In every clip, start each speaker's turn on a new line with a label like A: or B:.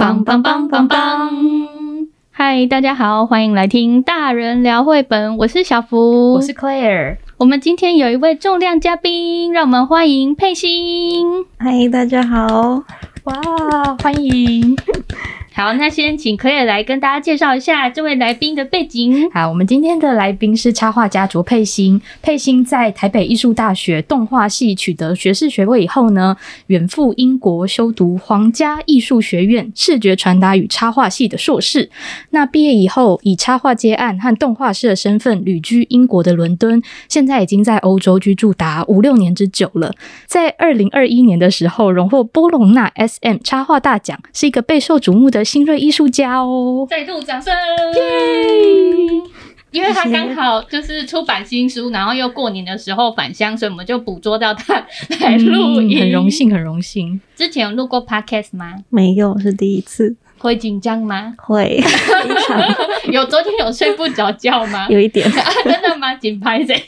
A: 棒棒棒棒棒！嗨，大家好，欢迎来听大人聊绘本。我是小福，
B: 我是 Claire。
A: 我们今天有一位重量嘉宾，让我们欢迎佩欣。
C: 嗨，大家好，
B: 哇，欢迎。
A: 好，那先请可以来跟大家介绍一下这位来宾的背景。
B: 好，我们今天的来宾是插画家卓佩欣。佩欣在台北艺术大学动画系取得学士学位以后呢，远赴英国修读皇家艺术学院视觉传达与插画系的硕士。那毕业以后，以插画接案和动画师的身份旅居英国的伦敦，现在已经在欧洲居住达五六年之久了。在二零二一年的时候，荣获波隆纳 SM 插画大奖，是一个备受瞩目的。新锐艺术家哦，
A: 再度掌声！耶！因为他刚好就是出版新书，然后又过年的时候返乡，所以我们就捕捉到他来录音，
B: 嗯，很荣幸，很荣幸。
A: 之前有录过 podcast 吗？
C: 没有，是第一次。
A: 会紧
C: 张吗？会，
A: 有昨天有睡不着觉吗？
C: 有一点。
A: 啊、真的吗？紧拍谁？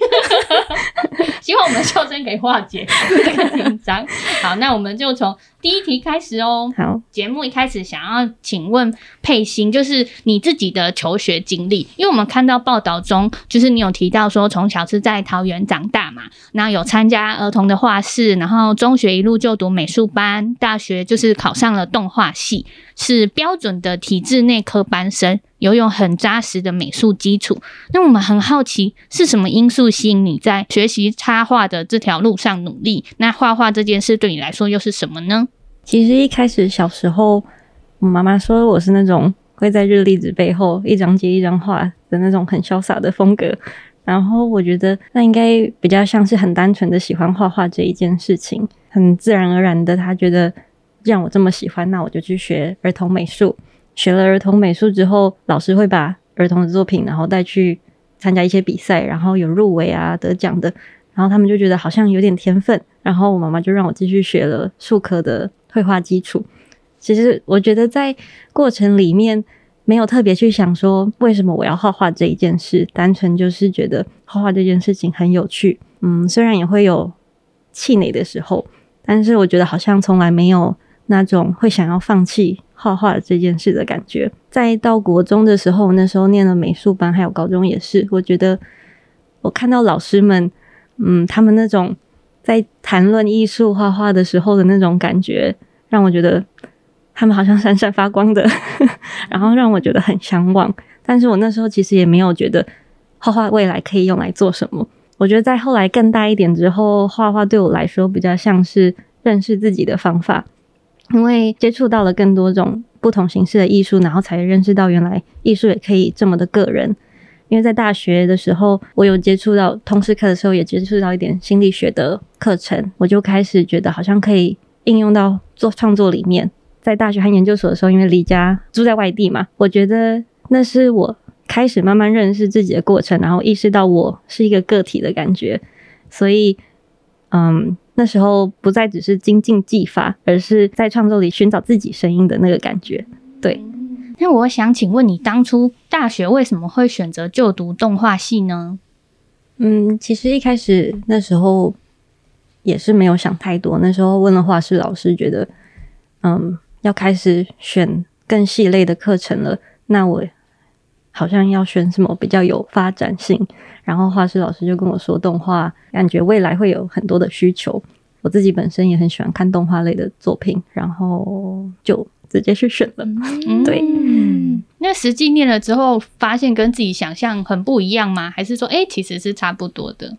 A: 希望我们笑声可以化解这个紧张。好，那我们就从第一题开始哦。
C: 好，
A: 节目一开始想要请问佩欣，就是你自己的求学经历，因为我们看到报道中，就是你有提到说从小是在桃园长大嘛，然后有参加儿童的画室，然后中学一路就读美术班，大学就是考上了动画系，是标准的体制内科班生，拥有很扎实的美术基础。那我们很好奇，是什么因素吸引你在学习插画的这条路上努力？那画画这件事对你来说又是什么呢？
C: 其实一开始小时候，我妈妈说我是那种会在日历纸背后一张接一张画的那种很潇洒的风格。然后我觉得那应该比较像是很单纯的喜欢画画这一件事情，很自然而然的，她觉得。既然我这么喜欢，那我就去学儿童美术。学了儿童美术之后，老师会把儿童的作品，然后带去参加一些比赛，然后有入围啊、得奖的。然后他们就觉得好像有点天分，然后我妈妈就让我继续学了术科的绘画基础。其实我觉得在过程里面没有特别去想说为什么我要画画这一件事，单纯就是觉得画画这件事情很有趣。嗯，虽然也会有气馁的时候，但是我觉得好像从来没有。那种会想要放弃画画这件事的感觉，在到国中的时候，那时候念了美术班，还有高中也是。我觉得我看到老师们，嗯，他们那种在谈论艺术画画的时候的那种感觉，让我觉得他们好像闪闪发光的，然后让我觉得很向往。但是我那时候其实也没有觉得画画未来可以用来做什么。我觉得在后来更大一点之后，画画对我来说比较像是认识自己的方法。因为接触到了更多种不同形式的艺术，然后才认识到原来艺术也可以这么的个人。因为在大学的时候，我有接触到通识课的时候，也接触到一点心理学的课程，我就开始觉得好像可以应用到做创作里面。在大学和研究所的时候，因为离家住在外地嘛，我觉得那是我开始慢慢认识自己的过程，然后意识到我是一个个体的感觉。所以，嗯。那时候不再只是精进技法，而是在创作里寻找自己声音的那个感觉。对，
A: 那我想请问你，当初大学为什么会选择就读动画系呢？
C: 嗯，其实一开始那时候也是没有想太多。那时候问了画室老师，觉得嗯，要开始选更细类的课程了。那我好像要选什么比较有发展性？然后画室老师就跟我说，动画感觉未来会有很多的需求。我自己本身也很喜欢看动画类的作品，然后就直接去选了。
A: 嗯、
C: 对，
A: 那实际念了之后，发现跟自己想象很不一样吗？还是说，哎，其实是差不多的？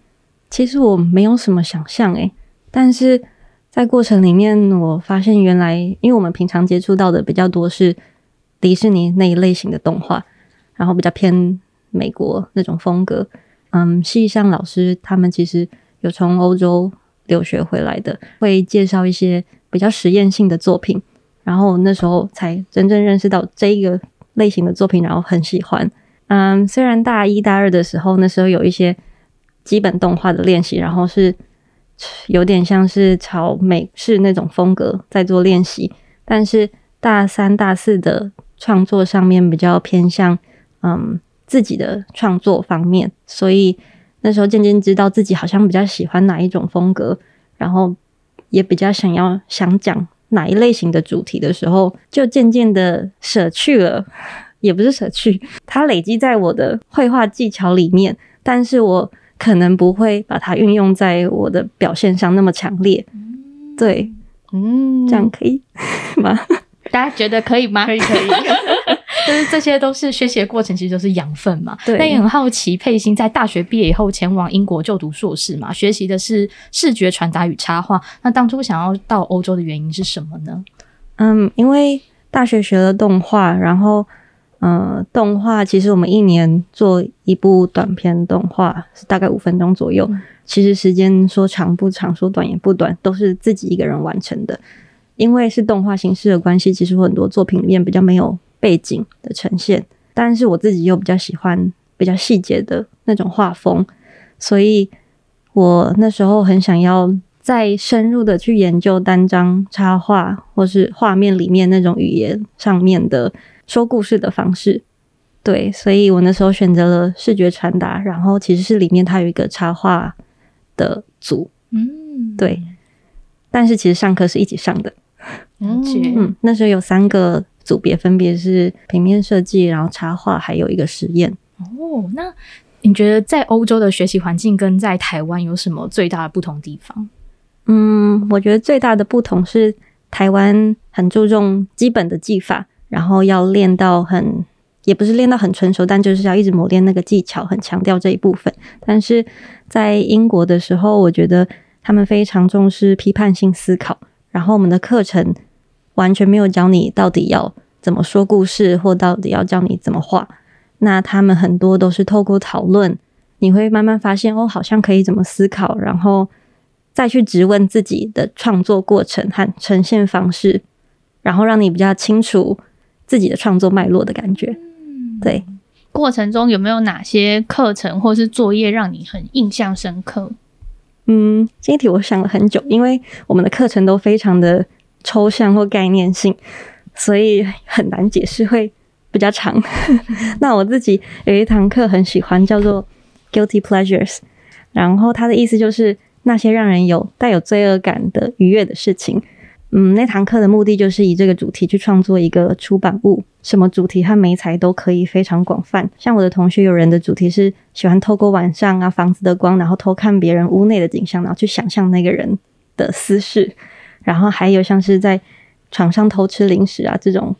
C: 其实我没有什么想象，哎，但是在过程里面，我发现原来，因为我们平常接触到的比较多是迪士尼那一类型的动画，然后比较偏美国那种风格。嗯，系上老师他们其实有从欧洲留学回来的，会介绍一些比较实验性的作品，然后那时候才真正认识到这一个类型的作品，然后很喜欢。嗯，虽然大一大二的时候那时候有一些基本动画的练习，然后是有点像是朝美式那种风格在做练习，但是大三大四的创作上面比较偏向嗯。自己的创作方面，所以那时候渐渐知道自己好像比较喜欢哪一种风格，然后也比较想要想讲哪一类型的主题的时候，就渐渐的舍去了，也不是舍去，它累积在我的绘画技巧里面，但是我可能不会把它运用在我的表现上那么强烈。对，嗯，这样可以吗？
A: 大家觉得可以吗？
B: 可以，可以。就是这些都是学习的过程，其实都是养分嘛。
C: 对。
B: 那也很好奇，佩欣在大学毕业以后前往英国就读硕士嘛，学习的是视觉传达与插画。那当初想要到欧洲的原因是什么呢？
C: 嗯，因为大学学了动画，然后，呃，动画其实我们一年做一部短片动画是大概五分钟左右，嗯、其实时间说长不长，说短也不短，都是自己一个人完成的。因为是动画形式的关系，其实我很多作品里面比较没有。背景的呈现，但是我自己又比较喜欢比较细节的那种画风，所以我那时候很想要再深入的去研究单张插画或是画面里面那种语言上面的说故事的方式。对，所以我那时候选择了视觉传达，然后其实是里面它有一个插画的组，嗯，对，但是其实上课是一起上的，
B: 嗯，
C: 嗯，那时候有三个。组别分别是平面设计，然后插画，还有一个实验。
B: 哦，那你觉得在欧洲的学习环境跟在台湾有什么最大的不同地方？
C: 嗯，我觉得最大的不同是台湾很注重基本的技法，然后要练到很，也不是练到很成熟，但就是要一直磨练那个技巧，很强调这一部分。但是在英国的时候，我觉得他们非常重视批判性思考，然后我们的课程。完全没有教你到底要怎么说故事，或到底要教你怎么画。那他们很多都是透过讨论，你会慢慢发现哦，好像可以怎么思考，然后再去质问自己的创作过程和呈现方式，然后让你比较清楚自己的创作脉络的感觉。对，
A: 过程中有没有哪些课程或是作业让你很印象深刻？
C: 嗯，这一题我想了很久，因为我们的课程都非常的。抽象或概念性，所以很难解释，会比较长。那我自己有一堂课很喜欢，叫做 Guilty Pleasures，然后它的意思就是那些让人有带有罪恶感的愉悦的事情。嗯，那堂课的目的就是以这个主题去创作一个出版物，什么主题和媒材都可以，非常广泛。像我的同学有人的主题是喜欢透过晚上啊房子的光，然后偷看别人屋内的景象，然后去想象那个人的私事。然后还有像是在床上偷吃零食啊这种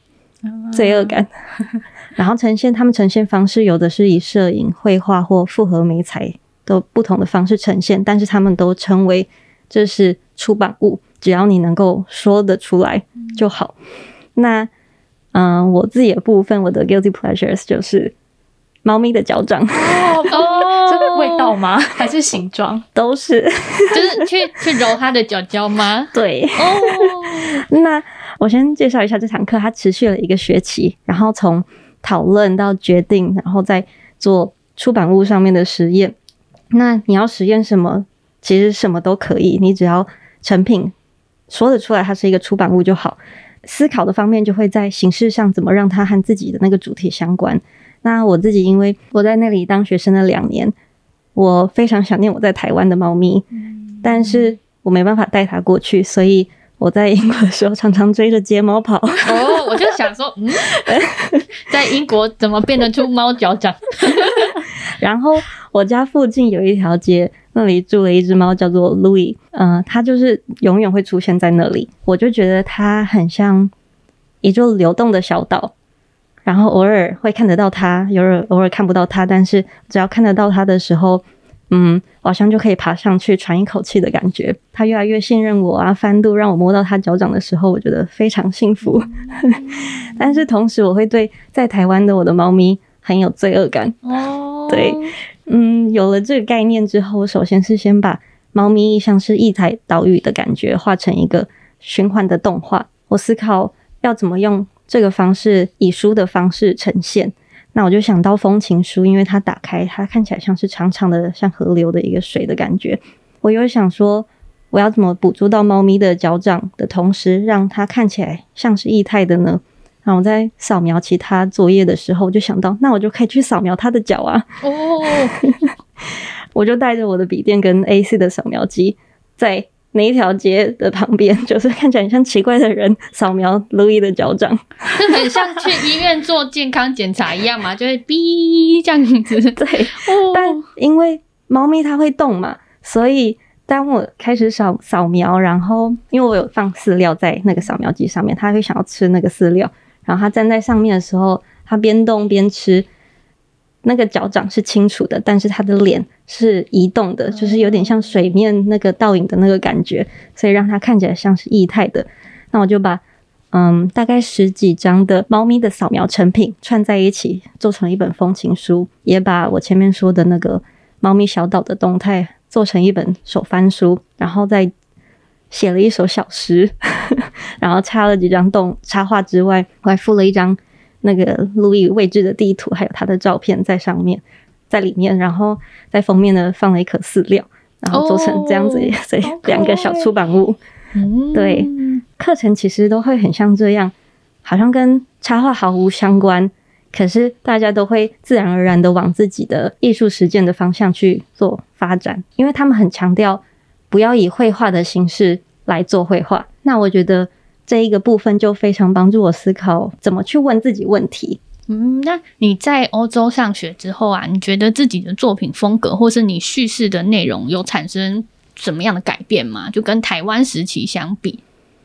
C: 罪恶感，然后呈现他们呈现方式有的是以摄影、绘画或复合媒材的不同的方式呈现，但是他们都称为这是出版物，只要你能够说得出来就好。那嗯、呃，我自己的部分，我的 guilty pleasures 就是猫咪的脚掌。
B: 味道吗？还是形状？
C: 都是，
A: 就是去去揉它的脚脚吗？
C: 对。哦，那我先介绍一下这堂课，它持续了一个学期，然后从讨论到决定，然后再做出版物上面的实验。那你要实验什么？其实什么都可以，你只要成品说得出来，它是一个出版物就好。思考的方面就会在形式上怎么让它和自己的那个主题相关。那我自己，因为我在那里当学生了两年，我非常想念我在台湾的猫咪，但是我没办法带它过去，所以我在英国的时候常常追着街猫跑。
A: 哦，我就想说，嗯，在英国怎么变得出猫脚掌？
C: 然后我家附近有一条街，那里住了一只猫，叫做 Louis，嗯、呃，它就是永远会出现在那里，我就觉得它很像一座流动的小岛。然后偶尔会看得到它，偶尔偶尔看不到它，但是只要看得到它的时候，嗯，好像就可以爬上去喘一口气的感觉。它越来越信任我啊，翻肚让我摸到它脚掌的时候，我觉得非常幸福。但是同时，我会对在台湾的我的猫咪很有罪恶感。哦，对，嗯，有了这个概念之后，我首先是先把猫咪像是异彩岛屿的感觉画成一个循环的动画。我思考要怎么用。这个方式以书的方式呈现，那我就想到风情书，因为它打开，它看起来像是长长的，像河流的一个水的感觉。我又想说，我要怎么捕捉到猫咪的脚掌的同时，让它看起来像是液态的呢？然后我在扫描其他作业的时候，我就想到，那我就可以去扫描它的脚啊。哦，我就带着我的笔电跟 A4 的扫描机，在哪一条街的旁边，就是看起来很像奇怪的人扫描路易的脚掌，
A: 就很像去医院做健康检查一样嘛，就会哔这样子。
C: 对，但因为猫咪它会动嘛，所以当我开始扫扫描，然后因为我有放饲料在那个扫描机上面，它会想要吃那个饲料，然后它站在上面的时候，它边动边吃。那个脚掌是清楚的，但是他的脸是移动的，就是有点像水面那个倒影的那个感觉，所以让它看起来像是液态的。那我就把嗯大概十几张的猫咪的扫描成品串在一起，做成一本风情书，也把我前面说的那个猫咪小岛的动态做成一本手翻书，然后再写了一首小诗，然后插了几张动插画之外，我还附了一张。那个路易位置的地图，还有他的照片在上面，在里面，然后在封面呢放了一颗饲料，然后做成这样子，所以两个小出版物。对，课程其实都会很像这样，好像跟插画毫无相关，可是大家都会自然而然的往自己的艺术实践的方向去做发展，因为他们很强调不要以绘画的形式来做绘画。那我觉得。这一个部分就非常帮助我思考怎么去问自己问题。
A: 嗯，那你在欧洲上学之后啊，你觉得自己的作品风格或是你叙事的内容有产生什么样的改变吗？就跟台湾时期相比？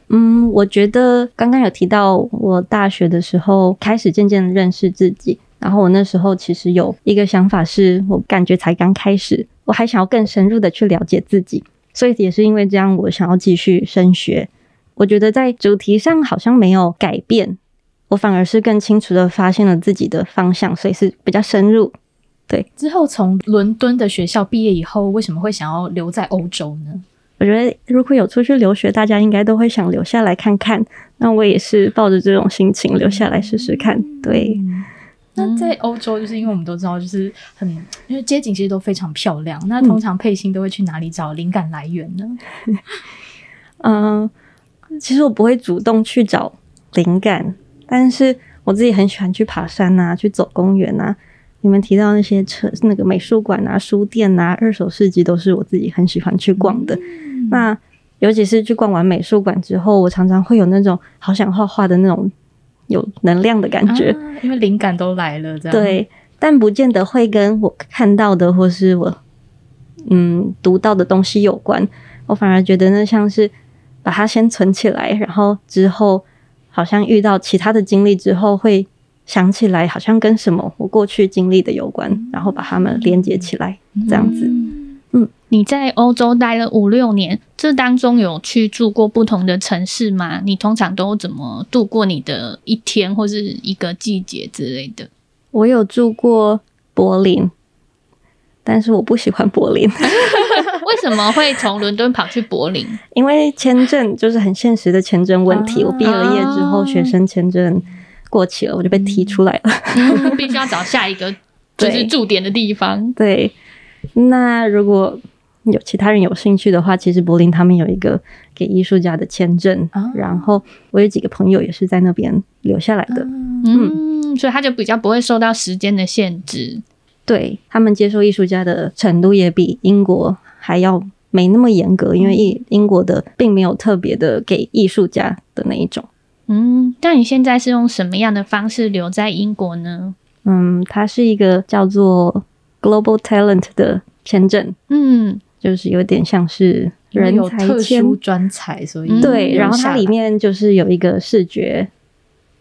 C: 嗯，我觉得刚刚有提到，我大学的时候开始渐渐的认识自己，然后我那时候其实有一个想法是，我感觉才刚开始，我还想要更深入的去了解自己，所以也是因为这样，我想要继续升学。我觉得在主题上好像没有改变，我反而是更清楚的发现了自己的方向，所以是比较深入。对，
B: 之后从伦敦的学校毕业以后，为什么会想要留在欧洲呢？
C: 我觉得如果有出去留学，大家应该都会想留下来看看。那我也是抱着这种心情留下来试试看。对，
B: 嗯、那在欧洲，就是因为我们都知道，就是很因为街景其实都非常漂亮。那通常佩欣都会去哪里找灵感来源呢？
C: 嗯。呃其实我不会主动去找灵感，但是我自己很喜欢去爬山啊，去走公园啊。你们提到那些车、那个美术馆啊、书店啊、二手市集，都是我自己很喜欢去逛的。嗯、那尤其是去逛完美术馆之后，我常常会有那种好想画画的那种有能量的感觉，
B: 啊、因为灵感都来了。这样
C: 对，但不见得会跟我看到的或是我嗯读到的东西有关。我反而觉得那像是。把它先存起来，然后之后好像遇到其他的经历之后，会想起来好像跟什么我过去经历的有关，然后把它们连接起来，这样子。嗯，
A: 你在欧洲待了五六年，这当中有去住过不同的城市吗？你通常都怎么度过你的一天或是一个季节之类的？
C: 我有住过柏林。但是我不喜欢柏林，
A: 为什么会从伦敦跑去柏林？
C: 因为签证就是很现实的签证问题。我毕了业之后，学生签证过期了，我就被踢出来了，
A: 嗯、必须要找下一个就是驻点的地方。
C: 对，那如果有其他人有兴趣的话，其实柏林他们有一个给艺术家的签证，然后我有几个朋友也是在那边留下来的。
A: 嗯，所以他就比较不会受到时间的限制。
C: 对，他们接受艺术家的程度也比英国还要没那么严格，因为英英国的并没有特别的给艺术家的那一种。
A: 嗯，那你现在是用什么样的方式留在英国呢？
C: 嗯，它是一个叫做 Global Talent 的签证。嗯，就是有点像是人才
B: 有特殊专才，所以
C: 对，然后它里面就是有一个视觉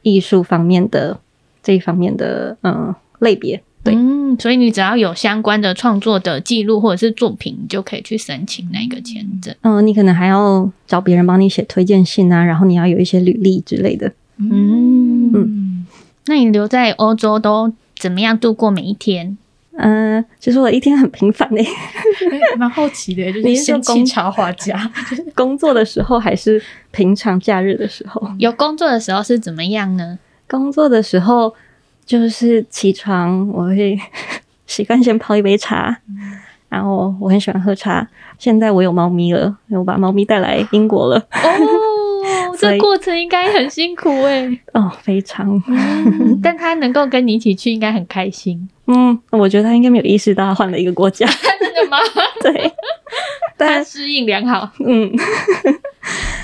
C: 艺术方面的这一方面的嗯类别。
A: 嗯，所以你只要有相关的创作的记录或者是作品，你就可以去申请那个签证。
C: 嗯，你可能还要找别人帮你写推荐信啊，然后你要有一些履历之类的。
A: 嗯嗯，那你留在欧洲都怎么样度过每一天？
C: 嗯，其实我一天很平凡诶、欸，
B: 蛮好奇的，就是先工插画家，
C: 工作的时候还是平常假日的时候？
A: 有工作的时候是怎么样呢？
C: 工作的时候。就是起床，我会 习惯先泡一杯茶，嗯、然后我很喜欢喝茶。现在我有猫咪了，我把猫咪带来英国了。
A: 哦，这过程应该很辛苦诶。
C: 哦，非常。
A: 嗯、但他能够跟你一起去，应该很开心。
C: 嗯，我觉得他应该没有意识到他换了一个国家。
A: 真的吗？
C: 对。
A: 但适应良好，
C: 嗯，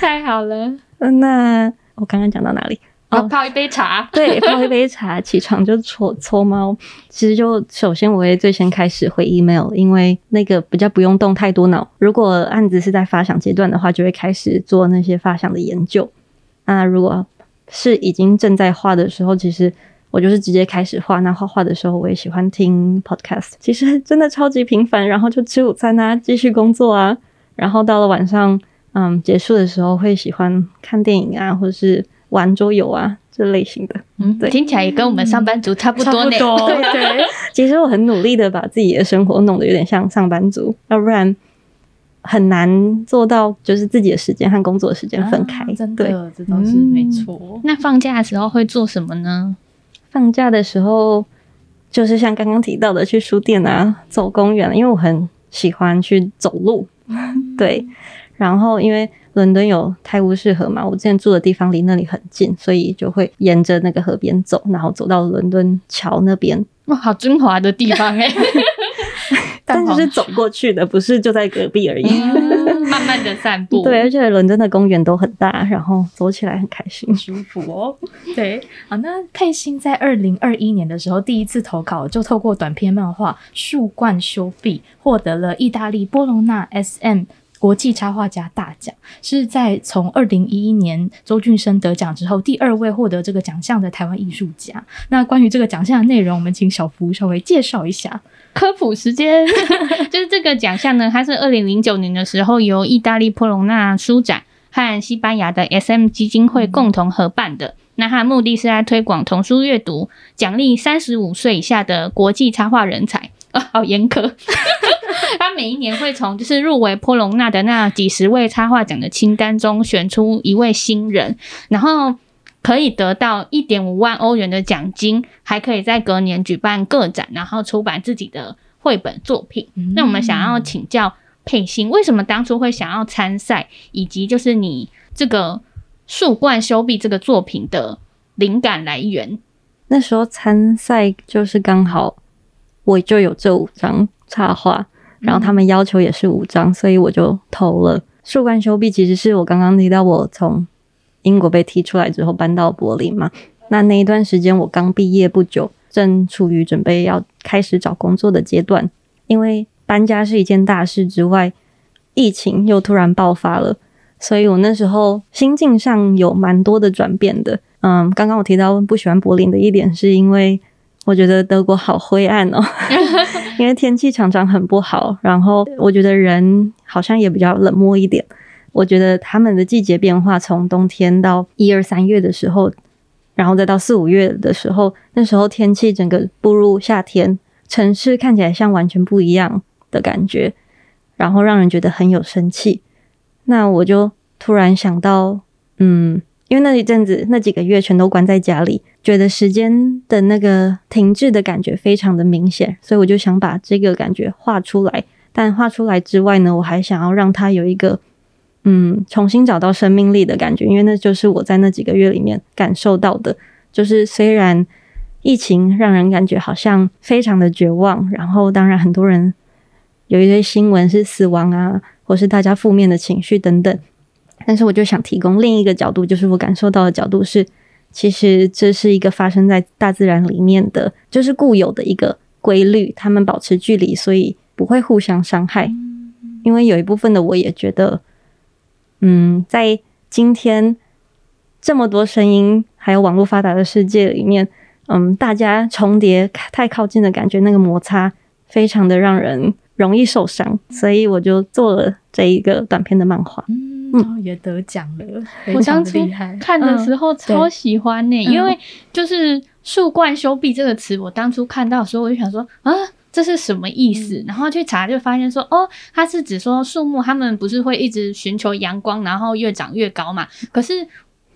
A: 太好了。
C: 那我刚刚讲到哪里？
A: 哦，泡一杯茶，
C: 对，泡一杯茶，起床就搓搓猫。其实就首先我会最先开始回 email，因为那个比较不用动太多脑。如果案子是在发想阶段的话，就会开始做那些发想的研究。那如果是已经正在画的时候，其实我就是直接开始画。那画画的时候，我也喜欢听 podcast，其实真的超级频繁。然后就吃午餐啊，继续工作啊。然后到了晚上，嗯，结束的时候会喜欢看电影啊，或者是。玩桌游啊，这类型的，
A: 嗯，对，听起来也跟我们上班族差不多呢。
B: 多 对，
A: 对，
C: 其实我很努力的把自己的生活弄得有点像上班族，要不然很难做到就是自己的时间和工作的时间分开。
B: 啊、真的，
C: 对，
B: 这倒是没错、嗯。
A: 那放假的时候会做什么呢？
C: 放假的时候就是像刚刚提到的，去书店啊，走公园，因为我很喜欢去走路。对，然后因为。伦敦有泰晤士河嘛？我之前住的地方离那里很近，所以就会沿着那个河边走，然后走到伦敦桥那边。
A: 哇，好精华的地方 哎！
C: 但就是走过去的，不是就在隔壁而已。
A: 嗯、慢慢的散步，
C: 对，而且伦敦的公园都很大，然后走起来很开心、
B: 舒服哦。对，好，那佩欣在二零二一年的时候第一次投稿，就透过短篇漫画《树冠修壁》获得了意大利波隆纳 SM。国际插画家大奖是在从二零一一年周俊生得奖之后，第二位获得这个奖项的台湾艺术家。那关于这个奖项的内容，我们请小福稍微介绍一下。
A: 科普时间，就是这个奖项呢，它是二零零九年的时候由意大利波隆纳书展和西班牙的 SM 基金会共同合办的。那它的目的是在推广童书阅读，奖励三十五岁以下的国际插画人才。啊，好严苛。他每一年会从就是入围波隆纳的那几十位插画奖的清单中选出一位新人，然后可以得到一点五万欧元的奖金，还可以在隔年举办个展，然后出版自己的绘本作品。嗯、那我们想要请教佩欣，为什么当初会想要参赛，以及就是你这个树冠修毕这个作品的灵感来源？
C: 那时候参赛就是刚好我就有这五张插画。然后他们要求也是五张，所以我就投了。树冠修毕其实是我刚刚提到，我从英国被踢出来之后搬到柏林嘛。那那一段时间我刚毕业不久，正处于准备要开始找工作的阶段。因为搬家是一件大事之外，疫情又突然爆发了，所以我那时候心境上有蛮多的转变的。嗯，刚刚我提到不喜欢柏林的一点，是因为我觉得德国好灰暗哦。因为天气常常很不好，然后我觉得人好像也比较冷漠一点。我觉得他们的季节变化，从冬天到一二三月的时候，然后再到四五月的时候，那时候天气整个步入夏天，城市看起来像完全不一样的感觉，然后让人觉得很有生气。那我就突然想到，嗯。因为那一阵子，那几个月全都关在家里，觉得时间的那个停滞的感觉非常的明显，所以我就想把这个感觉画出来。但画出来之外呢，我还想要让它有一个嗯，重新找到生命力的感觉，因为那就是我在那几个月里面感受到的。就是虽然疫情让人感觉好像非常的绝望，然后当然很多人有一些新闻是死亡啊，或是大家负面的情绪等等。但是我就想提供另一个角度，就是我感受到的角度是，其实这是一个发生在大自然里面的，就是固有的一个规律，他们保持距离，所以不会互相伤害。因为有一部分的我也觉得，嗯，在今天这么多声音还有网络发达的世界里面，嗯，大家重叠太靠近的感觉，那个摩擦非常的让人容易受伤，所以我就做了这一个短篇的漫
B: 画。也得奖了，
A: 我当初看的时候超喜欢呢、因为就是“树冠修壁”这个词，我当初看到的时候，我就想说啊，这是什么意思？嗯、然后去查，就发现说，哦，它是指说树木，它们不是会一直寻求阳光，然后越长越高嘛？可是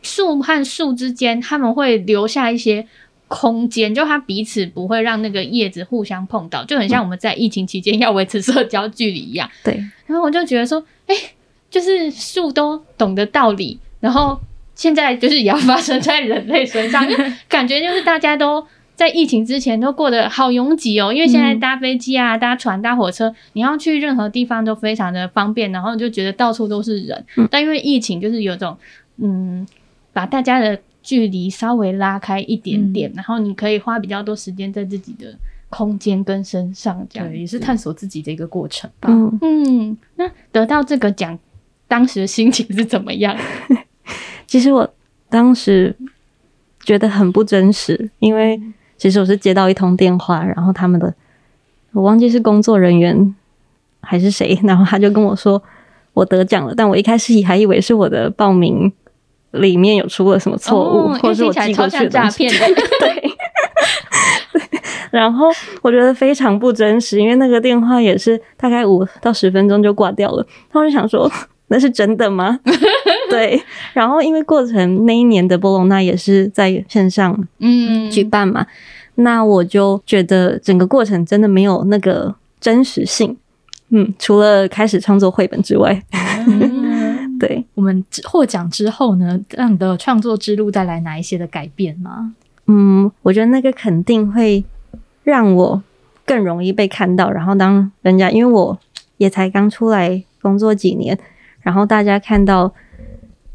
A: 树和树之间，他们会留下一些空间，就它彼此不会让那个叶子互相碰到，就很像我们在疫情期间要维持社交距离一样。对，然后我就觉得说，哎、欸。就是树都懂得道理，然后现在就是也要发生在人类身上，感觉就是大家都在疫情之前都过得好拥挤哦，因为现在搭飞机啊、搭船、搭火车，你要去任何地方都非常的方便，然后就觉得到处都是人。嗯、但因为疫情，就是有种嗯，把大家的距离稍微拉开一点点，嗯、然后你可以花比较多时间在自己的空间跟身上，这样
B: 对，也是探索自己的一个过程吧。
A: 嗯，嗯，那得到这个奖，当时的心情是怎么样？
C: 其实我当时觉得很不真实，因为其实我是接到一通电话，然后他们的我忘记是工作人员还是谁，然后他就跟我说我得奖了，但我一开始还以为是我的报名。里面有出了什么错误，哦、或者是我寄过去的东西？对，然后我觉得非常不真实，因为那个电话也是大概五到十分钟就挂掉了。然后我就想说，那是真的吗？对。然后因为过程那一年的波隆那也是在线上嗯举办嘛，嗯、那我就觉得整个过程真的没有那个真实性。嗯，除了开始创作绘本之外。嗯对，
B: 我们获奖之后呢，让你的创作之路带来哪一些的改变吗？
C: 嗯，我觉得那个肯定会让我更容易被看到。然后当人家因为我也才刚出来工作几年，然后大家看到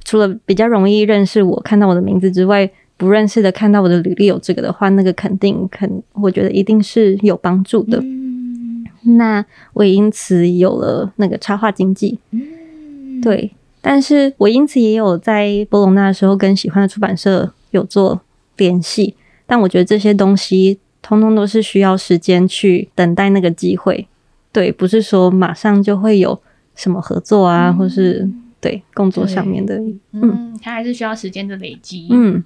C: 除了比较容易认识我，看到我的名字之外，不认识的看到我的履历有这个的话，那个肯定肯，我觉得一定是有帮助的。嗯，那我也因此有了那个插画经济。嗯，对。但是我因此也有在波隆那的时候跟喜欢的出版社有做联系，但我觉得这些东西通通都是需要时间去等待那个机会，对，不是说马上就会有什么合作啊，嗯、或是对工作上面的，
A: 嗯，嗯，它还是需要时间的累积。嗯，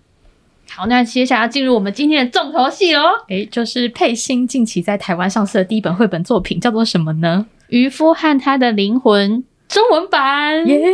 A: 好，那接下来要进入我们今天的重头戏喽，
B: 诶，就是佩欣近期在台湾上市的第一本绘本作品叫做什么呢？
A: 渔夫和他的灵魂。中文版耶.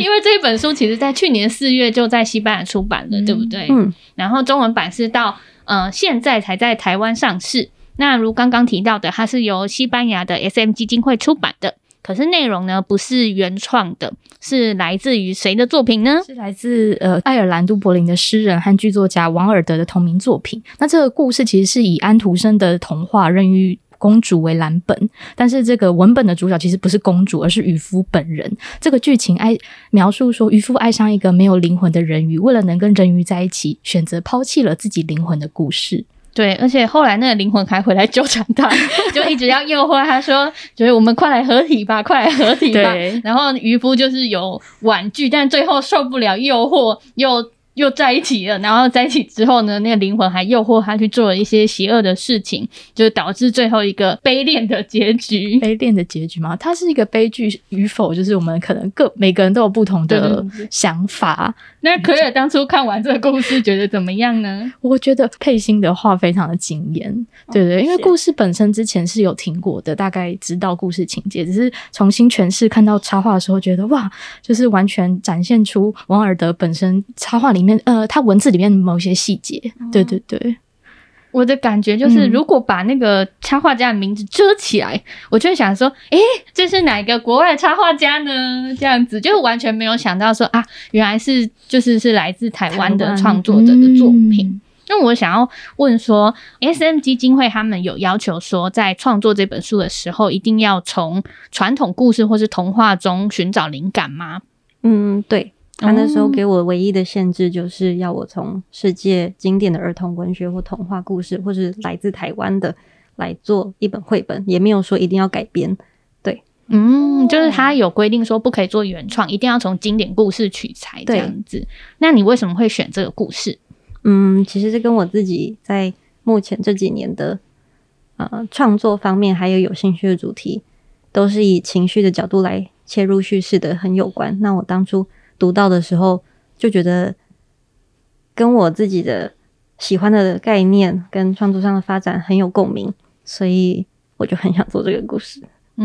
A: 因为这一本书其实在去年四月就在西班牙出版了，嗯、对不对？嗯。然后中文版是到呃现在才在台湾上市。那如刚刚提到的，它是由西班牙的 SM 基金会出版的，可是内容呢不是原创的，是来自于谁的作品呢？
B: 是来自呃爱尔兰都柏林的诗人和剧作家王尔德的同名作品。那这个故事其实是以安徒生的童话《人鱼公主为蓝本，但是这个文本的主角其实不是公主，而是渔夫本人。这个剧情爱描述说，渔夫爱上一个没有灵魂的人鱼，为了能跟人鱼在一起，选择抛弃了自己灵魂的故事。
A: 对，而且后来那个灵魂还回来纠缠他，就一直要诱惑他说：“就是我们快来合体吧，快来合体吧。”然后渔夫就是有婉拒，但最后受不了诱惑，又。又在一起了，然后在一起之后呢，那个灵魂还诱惑他去做了一些邪恶的事情，就导致最后一个悲恋的结局。
B: 悲恋的结局吗？它是一个悲剧与否，就是我们可能各每个人都有不同的想法。
A: 那可尔当初看完这个故事，觉得怎么样呢？
B: 我觉得佩欣的话非常的惊艳，对对，因为故事本身之前是有听过的，大概知道故事情节，只是重新诠释，看到插画的时候，觉得哇，就是完全展现出王尔德本身插画里面。里面呃，他文字里面的某些细节，嗯、对对对，
A: 我的感觉就是，如果把那个插画家的名字遮起来，嗯、我就会想说，诶、欸，这是哪个国外的插画家呢？这样子就完全没有想到说啊，原来是就是是来自台湾的创作者的作品。那、嗯、我想要问说，SM 基金会他们有要求说，在创作这本书的时候，一定要从传统故事或是童话中寻找灵感吗？
C: 嗯，对。他那时候给我唯一的限制，就是要我从世界经典的儿童文学或童话故事，或是来自台湾的来做一本绘本，也没有说一定要改编。对，
A: 嗯，就是他有规定说不可以做原创，一定要从经典故事取材这样子。那你为什么会选这个故事？
C: 嗯，其实是跟我自己在目前这几年的呃创作方面，还有有兴趣的主题，都是以情绪的角度来切入叙事的，很有关。那我当初。读到的时候就觉得跟我自己的喜欢的概念跟创作上的发展很有共鸣，所以我就很想做这个故事。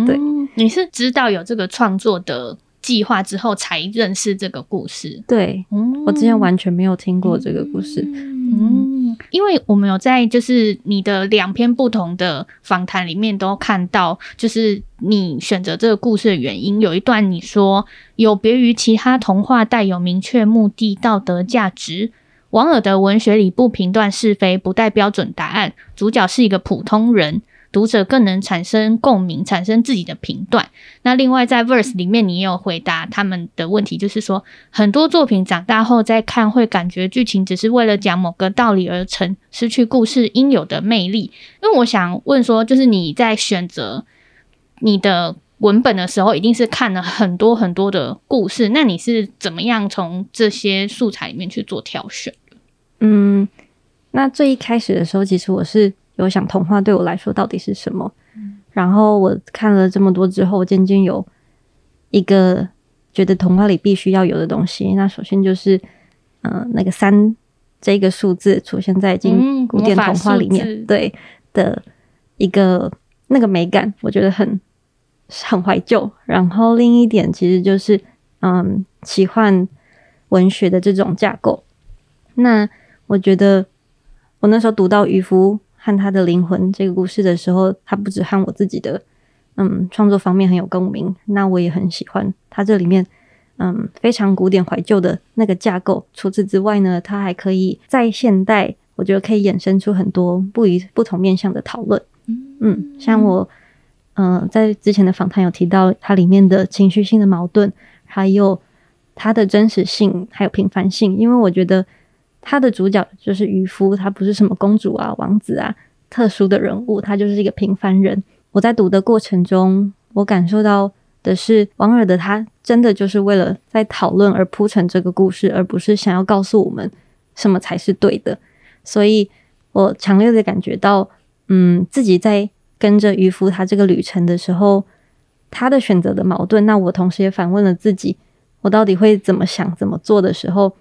C: 对，
A: 嗯，你是知道有这个创作的计划之后才认识这个故事？
C: 对，嗯，我之前完全没有听过这个故事。
A: 嗯，因为我们有在就是你的两篇不同的访谈里面都看到，就是你选择这个故事的原因。有一段你说，有别于其他童话带有明确目的、道德价值，王尔德文学里不评断是非，不带标准答案，主角是一个普通人。读者更能产生共鸣，产生自己的评断。那另外在 verse 里面，你也有回答他们的问题，就是说很多作品长大后再看，会感觉剧情只是为了讲某个道理而成，失去故事应有的魅力。因为我想问说，就是你在选择你的文本的时候，一定是看了很多很多的故事，那你是怎么样从这些素材里面去做挑选的？
C: 嗯，那最一开始的时候，其实我是。有想童话对我来说到底是什么？嗯、然后我看了这么多之后，渐渐有一个觉得童话里必须要有的东西。那首先就是，嗯、呃，那个三这个数字出现在已经古典童话里面，嗯、对的一个那个美感，我觉得很很怀旧。然后另一点其实就是，嗯，奇幻文学的这种架构。那我觉得我那时候读到渔夫。和他的灵魂这个故事的时候，他不止和我自己的嗯创作方面很有共鸣，那我也很喜欢他这里面嗯非常古典怀旧的那个架构。除此之外呢，它还可以在现代，我觉得可以衍生出很多不一不同面向的讨论。嗯，像我嗯在之前的访谈有提到它里面的情绪性的矛盾，还有它的真实性，还有平凡性，因为我觉得。他的主角就是渔夫，他不是什么公主啊、王子啊、特殊的人物，他就是一个平凡人。我在读的过程中，我感受到的是，王尔德他真的就是为了在讨论而铺陈这个故事，而不是想要告诉我们什么才是对的。所以我强烈的感觉到，嗯，自己在跟着渔夫他这个旅程的时候，他的选择的矛盾。那我同时也反问了自己，我到底会怎么想、怎么做的时候。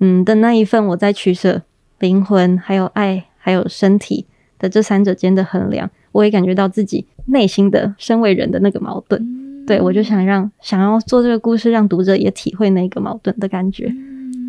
C: 嗯的那一份，我在取舍灵魂、还有爱、还有身体的这三者间的衡量，我也感觉到自己内心的身为人的那个矛盾。嗯、对，我就想让想要做这个故事，让读者也体会那个矛盾的感觉。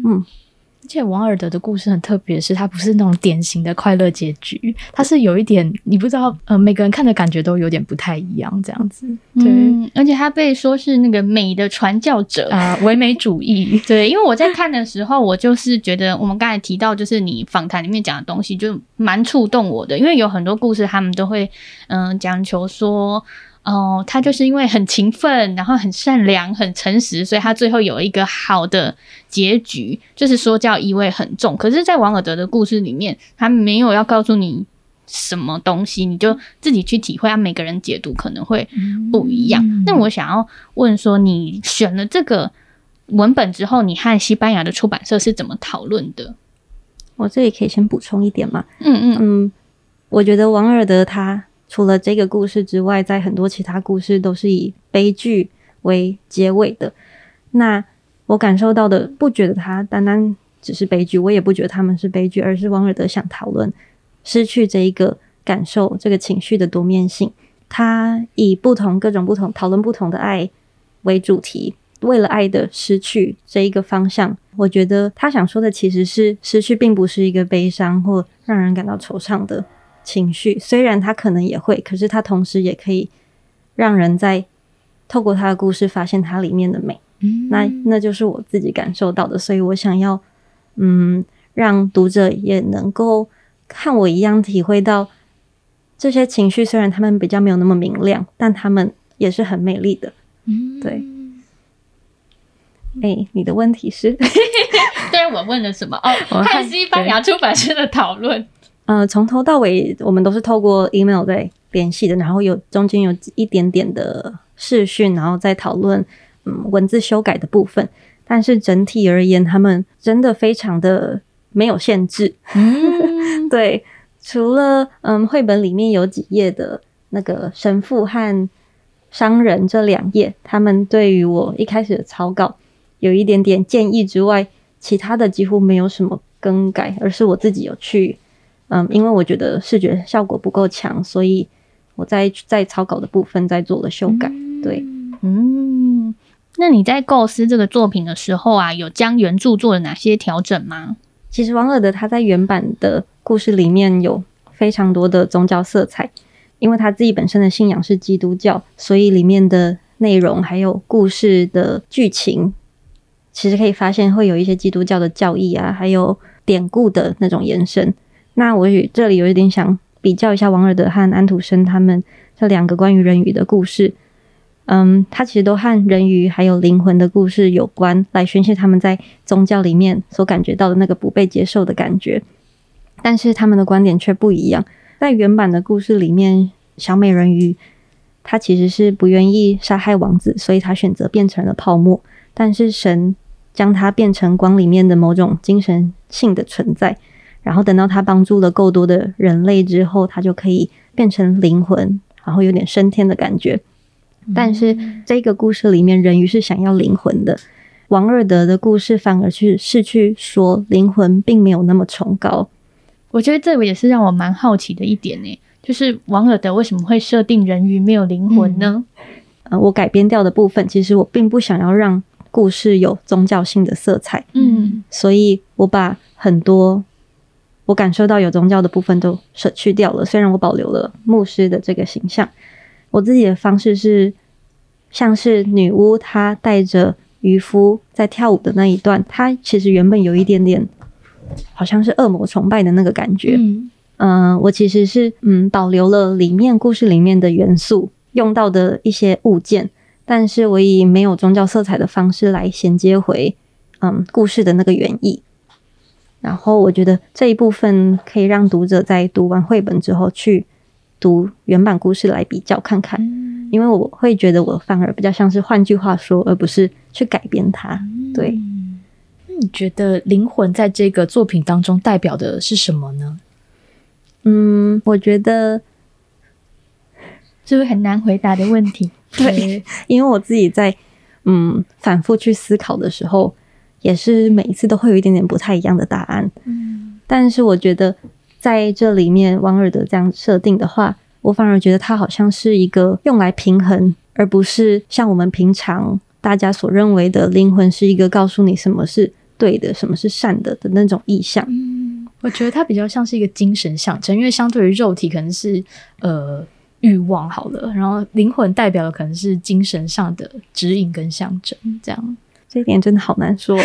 C: 嗯。
B: 而且王尔德的故事很特别，是它不是那种典型的快乐结局，它是有一点你不知道，呃，每个人看的感觉都有点不太一样，这样子。对，
A: 嗯、而且他被说是那个美的传教者
B: 啊，唯美主义。
A: 对，因为我在看的时候，我就是觉得我们刚才提到，就是你访谈里面讲的东西，就蛮触动我的，因为有很多故事，他们都会嗯讲求说。哦，他就是因为很勤奋，然后很善良、很诚实，所以他最后有一个好的结局，就是说教意味很重。可是，在王尔德的故事里面，他没有要告诉你什么东西，你就自己去体会。啊每个人解读可能会不一样。那、嗯、我想要问说，你选了这个文本之后，你和西班牙的出版社是怎么讨论的？
C: 我这里可以先补充一点吗？
A: 嗯嗯
C: 嗯，我觉得王尔德他。除了这个故事之外，在很多其他故事都是以悲剧为结尾的。那我感受到的，不觉得它单单只是悲剧，我也不觉得他们是悲剧，而是王尔德想讨论失去这一个感受、这个情绪的多面性。他以不同各种不同讨论不同的爱为主题，为了爱的失去这一个方向，我觉得他想说的其实是失去，并不是一个悲伤或让人感到惆怅的。情绪虽然他可能也会，可是他同时也可以让人在透过他的故事发现它里面的美。嗯，那那就是我自己感受到的，所以我想要，嗯，让读者也能够看我一样体会到这些情绪。虽然他们比较没有那么明亮，但他们也是很美丽的。嗯，对。哎、欸，你的问题是？
A: 对，我问了什么？哦，和西班牙出版社的讨论。
C: 呃，从头到尾我们都是透过 email 在联系的，然后有中间有一点点的视讯，然后再讨论嗯文字修改的部分。但是整体而言，他们真的非常的没有限制。嗯、对，除了嗯绘本里面有几页的那个神父和商人这两页，他们对于我一开始的草稿有一点点建议之外，其他的几乎没有什么更改，而是我自己有去。嗯，因为我觉得视觉效果不够强，所以我在在草稿的部分再做了修改。对，
A: 嗯，那你在构思这个作品的时候啊，有将原著做了哪些调整吗？
C: 其实王尔德他在原版的故事里面有非常多的宗教色彩，因为他自己本身的信仰是基督教，所以里面的内容还有故事的剧情，其实可以发现会有一些基督教的教义啊，还有。典故的那种延伸。那我这里有一点想比较一下王尔德和安徒生他们这两个关于人鱼的故事。嗯，他其实都和人鱼还有灵魂的故事有关，来宣泄他们在宗教里面所感觉到的那个不被接受的感觉。但是他们的观点却不一样。在原版的故事里面，小美人鱼她其实是不愿意杀害王子，所以她选择变成了泡沫。但是神将她变成光里面的某种精神性的存在，然后等到他帮助了够多的人类之后，他就可以变成灵魂，然后有点升天的感觉。但是这个故事里面，人鱼是想要灵魂的。王尔德的故事反而去是去说灵魂并没有那么崇高。
A: 我觉得这个也是让我蛮好奇的一点呢，就是王尔德为什么会设定人鱼没有灵魂呢？
C: 呃、嗯，我改编掉的部分，其实我并不想要让故事有宗教性的色彩。嗯，所以我把很多我感受到有宗教的部分都舍去掉了。虽然我保留了牧师的这个形象。我自己的方式是，像是女巫她带着渔夫在跳舞的那一段，她其实原本有一点点，好像是恶魔崇拜的那个感觉。嗯，呃，我其实是嗯保留了里面故事里面的元素，用到的一些物件，但是我以没有宗教色彩的方式来衔接回嗯故事的那个原意。然后我觉得这一部分可以让读者在读完绘本之后去。读原版故事来比较看看，因为我会觉得我反而比较像是换句话说，而不是去改编它。对，
B: 那你觉得灵魂在这个作品当中代表的是什么呢？
C: 嗯，我觉得
A: 这是很难回答的问题。
C: 对，因为我自己在嗯反复去思考的时候，也是每一次都会有一点点不太一样的答案。嗯，但是我觉得。在这里面，王尔德这样设定的话，我反而觉得它好像是一个用来平衡，而不是像我们平常大家所认为的灵魂是一个告诉你什么是对的、什么是善的的那种意象。
B: 嗯，我觉得它比较像是一个精神象征，因为相对于肉体可能是呃欲望好了，然后灵魂代表的可能是精神上的指引跟象征。这样，
C: 这一点真的好难说，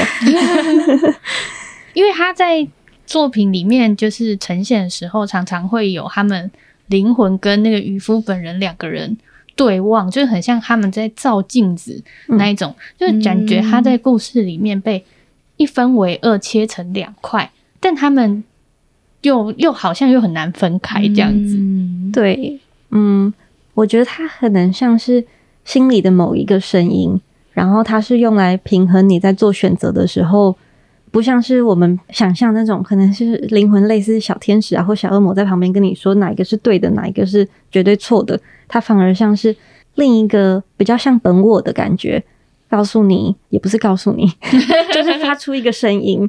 A: 因为他在。作品里面就是呈现的时候，常常会有他们灵魂跟那个渔夫本人两个人对望，就很像他们在照镜子那一种，嗯、就感觉他在故事里面被一分为二，切成两块，但他们又又好像又很难分开这样子。
C: 嗯、对，嗯，我觉得他可能像是心里的某一个声音，然后它是用来平衡你在做选择的时候。不像是我们想象那种，可能是灵魂类似小天使啊，或小恶魔在旁边跟你说哪一个是对的，哪一个是绝对错的。它反而像是另一个比较像本我的感觉，告诉你，也不是告诉你，就是发出一个声音，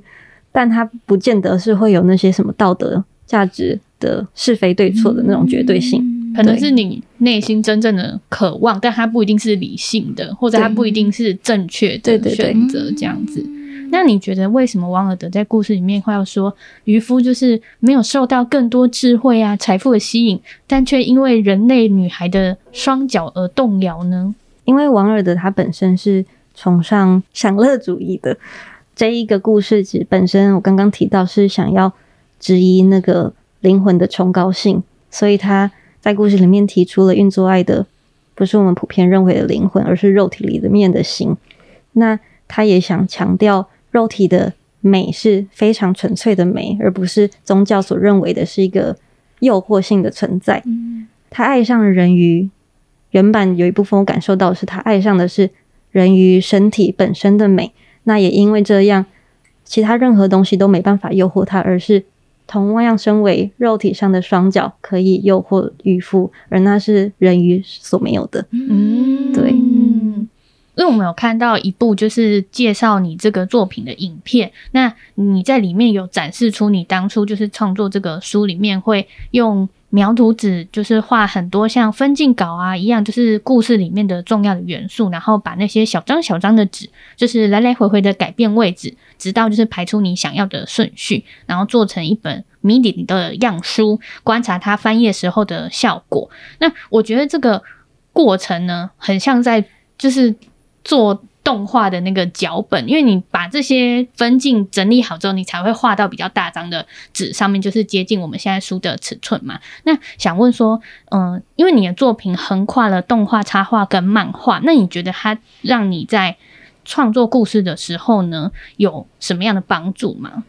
C: 但它不见得是会有那些什么道德价值的是非对错的那种绝对性，
A: 可能是你内心真正的渴望，但它不一定是理性的，或者它不一定是正确的选择，这样子。那你觉得为什么王尔德在故事里面会要说渔夫就是没有受到更多智慧啊、财富的吸引，但却因为人类女孩的双脚而动摇呢？
C: 因为王尔德他本身是崇尚享乐主义的，这一个故事只本身我刚刚提到是想要质疑那个灵魂的崇高性，所以他在故事里面提出了运作爱的不是我们普遍认为的灵魂，而是肉体里的面的心。那他也想强调。肉体的美是非常纯粹的美，而不是宗教所认为的是一个诱惑性的存在。他爱上了人鱼，原版有一部分我感受到是他爱上的是人鱼身体本身的美。那也因为这样，其他任何东西都没办法诱惑他，而是同样身为肉体上的双脚可以诱惑渔夫，而那是人鱼所没有的。嗯，对。
A: 因为我们有看到一部就是介绍你这个作品的影片，那你在里面有展示出你当初就是创作这个书里面会用描图纸，就是画很多像分镜稿啊一样，就是故事里面的重要的元素，然后把那些小张小张的纸，就是来来回回的改变位置，直到就是排出你想要的顺序，然后做成一本迷你的样书，观察它翻页时候的效果。那我觉得这个过程呢，很像在就是。做动画的那个脚本，因为你把这些分镜整理好之后，你才会画到比较大张的纸上面，就是接近我们现在书的尺寸嘛。那想问说，嗯、因为你的作品横跨了动画、插画跟漫画，那你觉得它让你在创作故事的时候呢，有什么样的帮助吗？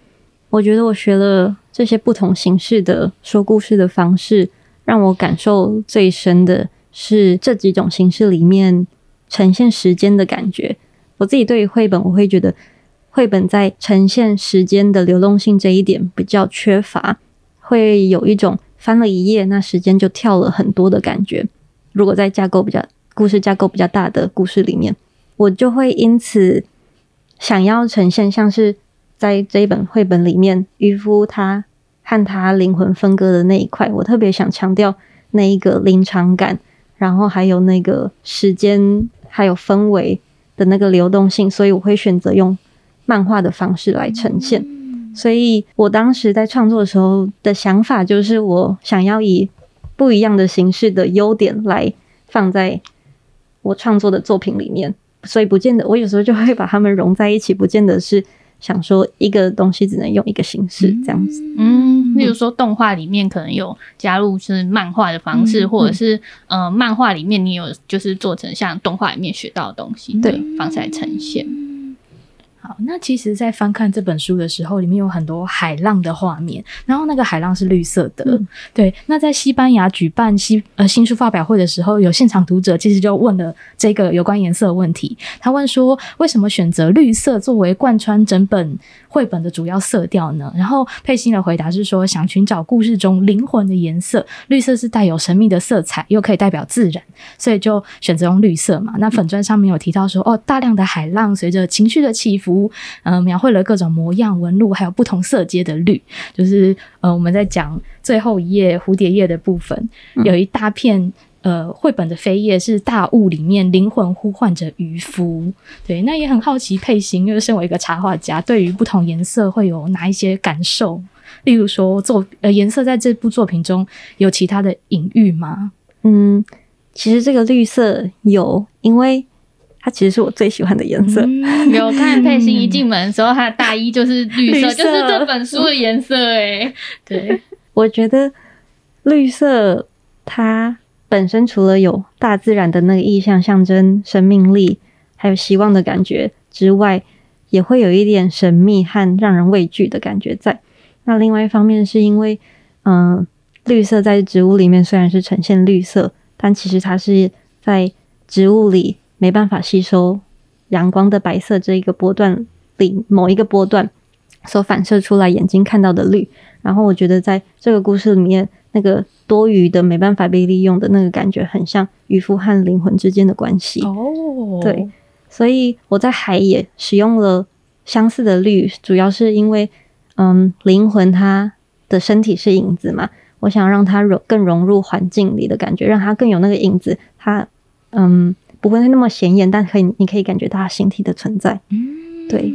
C: 我觉得我学了这些不同形式的说故事的方式，让我感受最深的是这几种形式里面呈现时间的感觉。我自己对于绘本，我会觉得绘本在呈现时间的流动性这一点比较缺乏，会有一种翻了一页，那时间就跳了很多的感觉。如果在架构比较故事架构比较大的故事里面，我就会因此想要呈现像是在这一本绘本里面，渔夫他和他灵魂分割的那一块，我特别想强调那一个临场感，然后还有那个时间还有氛围。的那个流动性，所以我会选择用漫画的方式来呈现。所以我当时在创作的时候的想法就是，我想要以不一样的形式的优点来放在我创作的作品里面。所以不见得，我有时候就会把它们融在一起，不见得是想说一个东西只能用一个形式这样子。
A: 嗯，例如说动画里面可能有加入是漫画的方式，嗯、或者是呃漫画里面你有就是做成像动画里面学到的东西，对，方式来呈现。
B: 好，那其实，在翻看这本书的时候，里面有很多海浪的画面，然后那个海浪是绿色的。嗯、对，那在西班牙举办新呃新书发表会的时候，有现场读者其实就问了这个有关颜色的问题。他问说，为什么选择绿色作为贯穿整本绘本的主要色调呢？然后佩欣的回答是说，想寻找故事中灵魂的颜色，绿色是带有神秘的色彩，又可以代表自然，所以就选择用绿色嘛。那粉砖上面有提到说，哦，大量的海浪随着情绪的起伏。呃，描绘了各种模样、纹路，还有不同色阶的绿。就是呃，我们在讲最后一页蝴蝶叶的部分，有一大片呃绘本的扉页是大雾里面灵魂呼唤着渔夫。对，那也很好奇佩欣，因为身为一个插画家，对于不同颜色会有哪一些感受？例如说作呃颜色在这部作品中有其他的隐喻吗？
C: 嗯，其实这个绿色有，因为。它其实是我最喜欢的颜色。
A: 嗯、有看佩欣一进门的时候，她的大衣就是绿色，就是这本书的颜色诶。对，
C: 我觉得绿色它本身除了有大自然的那个意象，象征生命力还有希望的感觉之外，也会有一点神秘和让人畏惧的感觉在。那另外一方面是因为，嗯、呃，绿色在植物里面虽然是呈现绿色，但其实它是在植物里。没办法吸收阳光的白色这一个波段里某一个波段所反射出来眼睛看到的绿，然后我觉得在这个故事里面，那个多余的没办法被利用的那个感觉，很像渔夫和灵魂之间的关系。哦，对，所以我在海也使用了相似的绿，主要是因为，嗯，灵魂它的身体是影子嘛，我想让它融更融入环境里的感觉，让它更有那个影子，它，嗯。不会那么显眼，但可以，你可以感觉到它形体的存在。嗯，对。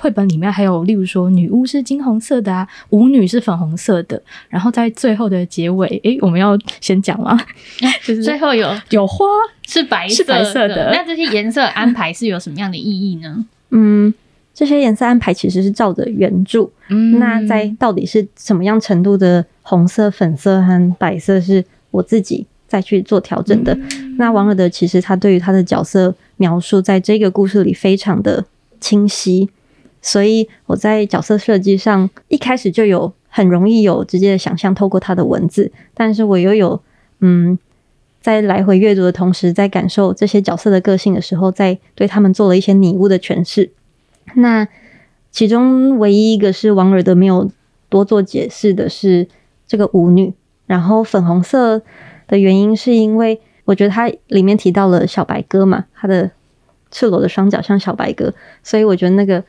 B: 绘本里面还有，例如说，女巫是金红色的啊，舞女是粉红色的。然后在最后的结尾，诶、欸，我们要先讲吗？
A: 就是最后有
B: 有花
A: 是白色的，是白色的。那这些颜色安排是有什么样的意义呢？
C: 嗯，这些颜色安排其实是照着原著。嗯，那在到底是什么样程度的红色、粉色和白色，是我自己。再去做调整的。嗯、那王尔德其实他对于他的角色描述，在这个故事里非常的清晰，所以我在角色设计上一开始就有很容易有直接的想象，透过他的文字，但是我又有嗯，在来回阅读的同时，在感受这些角色的个性的时候，在对他们做了一些拟物的诠释。那其中唯一一个是王尔德没有多做解释的是这个舞女，然后粉红色。的原因是因为我觉得它里面提到了小白鸽嘛，它的赤裸的双脚像小白鸽，所以我觉得那个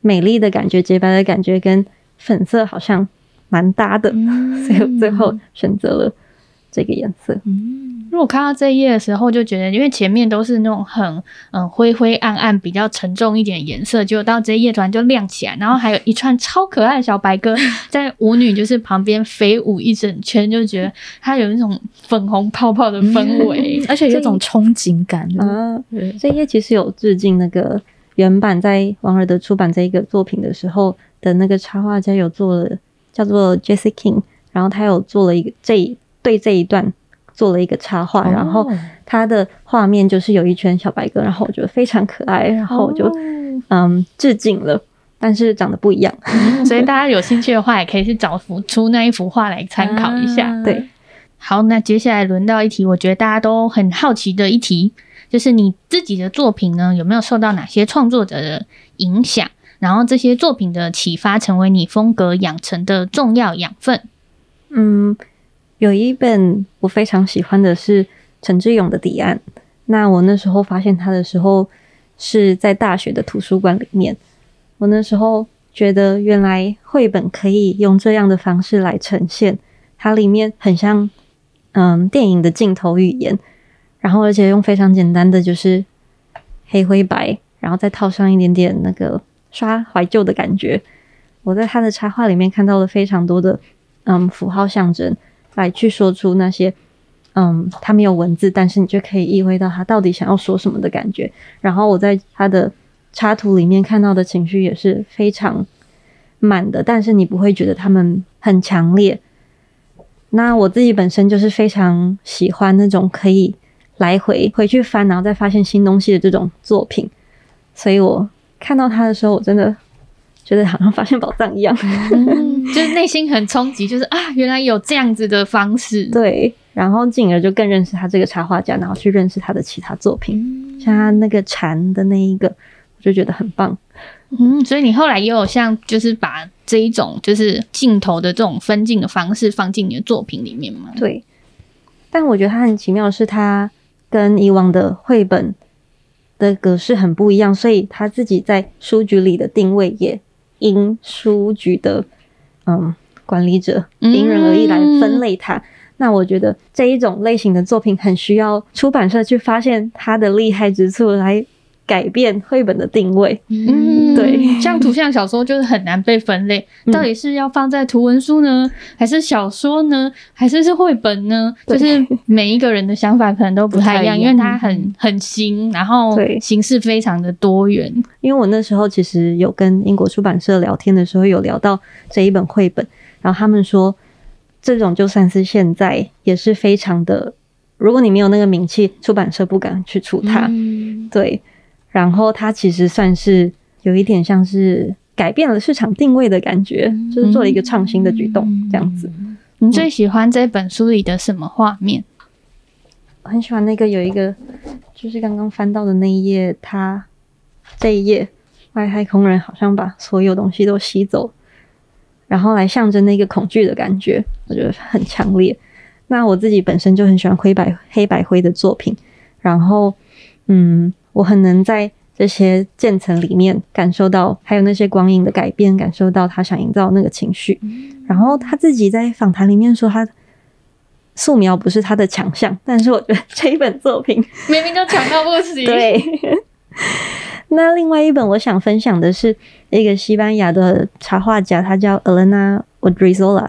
C: 美丽的感觉、洁白的感觉跟粉色好像蛮搭的，嗯、所以我最后选择了这个颜色。
A: 嗯，如果看到这一页的时候，就觉得因为前面都是那种很嗯灰灰暗暗、比较沉重一点颜色，结果到这一页突然就亮起来，然后还有一串超可爱的小白鸽在舞女就是旁边飞舞一整圈，就觉得它有那种粉红泡泡的氛围，
B: 嗯，而且有种憧憬感
C: 啊。这一页其实有致敬那个原版在王尔德出版这一个作品的时候的那个插画家有做了叫做 Jesse King，然后他有做了一个这一。对这一段做了一个插画，然后它的画面就是有一圈小白鸽，然后我觉得非常可爱，然后我就嗯致敬了，但是长得不一样，
A: 所以大家有兴趣的话，也可以去找幅出那一幅画来参考一下。
C: 对，
A: 好，那接下来轮到一题，我觉得大家都很好奇的一题，就是你自己的作品呢，有没有受到哪些创作者的影响？然后这些作品的启发，成为你风格养成的重要养分？
C: 嗯。有一本我非常喜欢的是陈志勇的《彼岸》。那我那时候发现他的时候是在大学的图书馆里面。我那时候觉得，原来绘本可以用这样的方式来呈现，它里面很像嗯电影的镜头语言，然后而且用非常简单的就是黑灰白，然后再套上一点点那个刷怀旧的感觉。我在他的插画里面看到了非常多的嗯符号象征。来去说出那些，嗯，他没有文字，但是你就可以意会到他到底想要说什么的感觉。然后我在他的插图里面看到的情绪也是非常满的，但是你不会觉得他们很强烈。那我自己本身就是非常喜欢那种可以来回回去翻，然后再发现新东西的这种作品，所以我看到他的时候，我真的。觉得好像发现宝藏一样，
A: 嗯，就是内心很冲击，就是啊，原来有这样子的方式。
C: 对，然后进而就更认识他这个插画家，然后去认识他的其他作品，嗯、像他那个蝉的那一个，我就觉得很棒。
A: 嗯，所以你后来也有像就是把这一种就是镜头的这种分镜的方式放进你的作品里面吗？
C: 对，但我觉得他很奇妙的是，他跟以往的绘本的格式很不一样，所以他自己在书局里的定位也。因书局的嗯管理者因人而异来分类它。嗯、那我觉得这一种类型的作品很需要出版社去发现它的厉害之处来改变绘本的定位，
A: 嗯，对，像图像小说就是很难被分类，嗯、到底是要放在图文书呢，还是小说呢，还是是绘本呢？就是每一个人的想法可能都不太一样，因为它很很新，然后形式非常的多元。
C: 因为我那时候其实有跟英国出版社聊天的时候，有聊到这一本绘本，然后他们说，这种就算是现在也是非常的，如果你没有那个名气，出版社不敢去出它，嗯、对。然后它其实算是有一点像是改变了市场定位的感觉，嗯、就是做了一个创新的举动，这样子。
A: 你最喜欢这本书里的什么画面？
C: 我很喜欢那个有一个，就是刚刚翻到的那一页，它这一页外太空人好像把所有东西都吸走，然后来象征那个恐惧的感觉，我觉得很强烈。那我自己本身就很喜欢灰白黑白灰的作品，然后嗯。我很能在这些渐层里面感受到，还有那些光影的改变，感受到他想营造那个情绪。然后他自己在访谈里面说，他素描不是他的强项，但是我觉得这一本作品
A: 明明就强到不行。
C: 对。那另外一本我想分享的是一个西班牙的插画家，他叫 Elena Odriozola，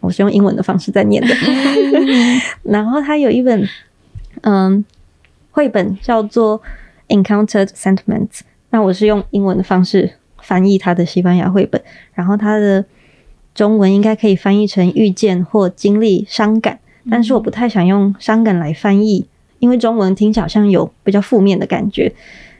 C: 我是用英文的方式在念的。然后他有一本，嗯，绘本叫做。Encountered Sentiments，那我是用英文的方式翻译他的西班牙绘本，然后他的中文应该可以翻译成遇见或经历伤感，但是我不太想用伤感来翻译，因为中文听起来好像有比较负面的感觉，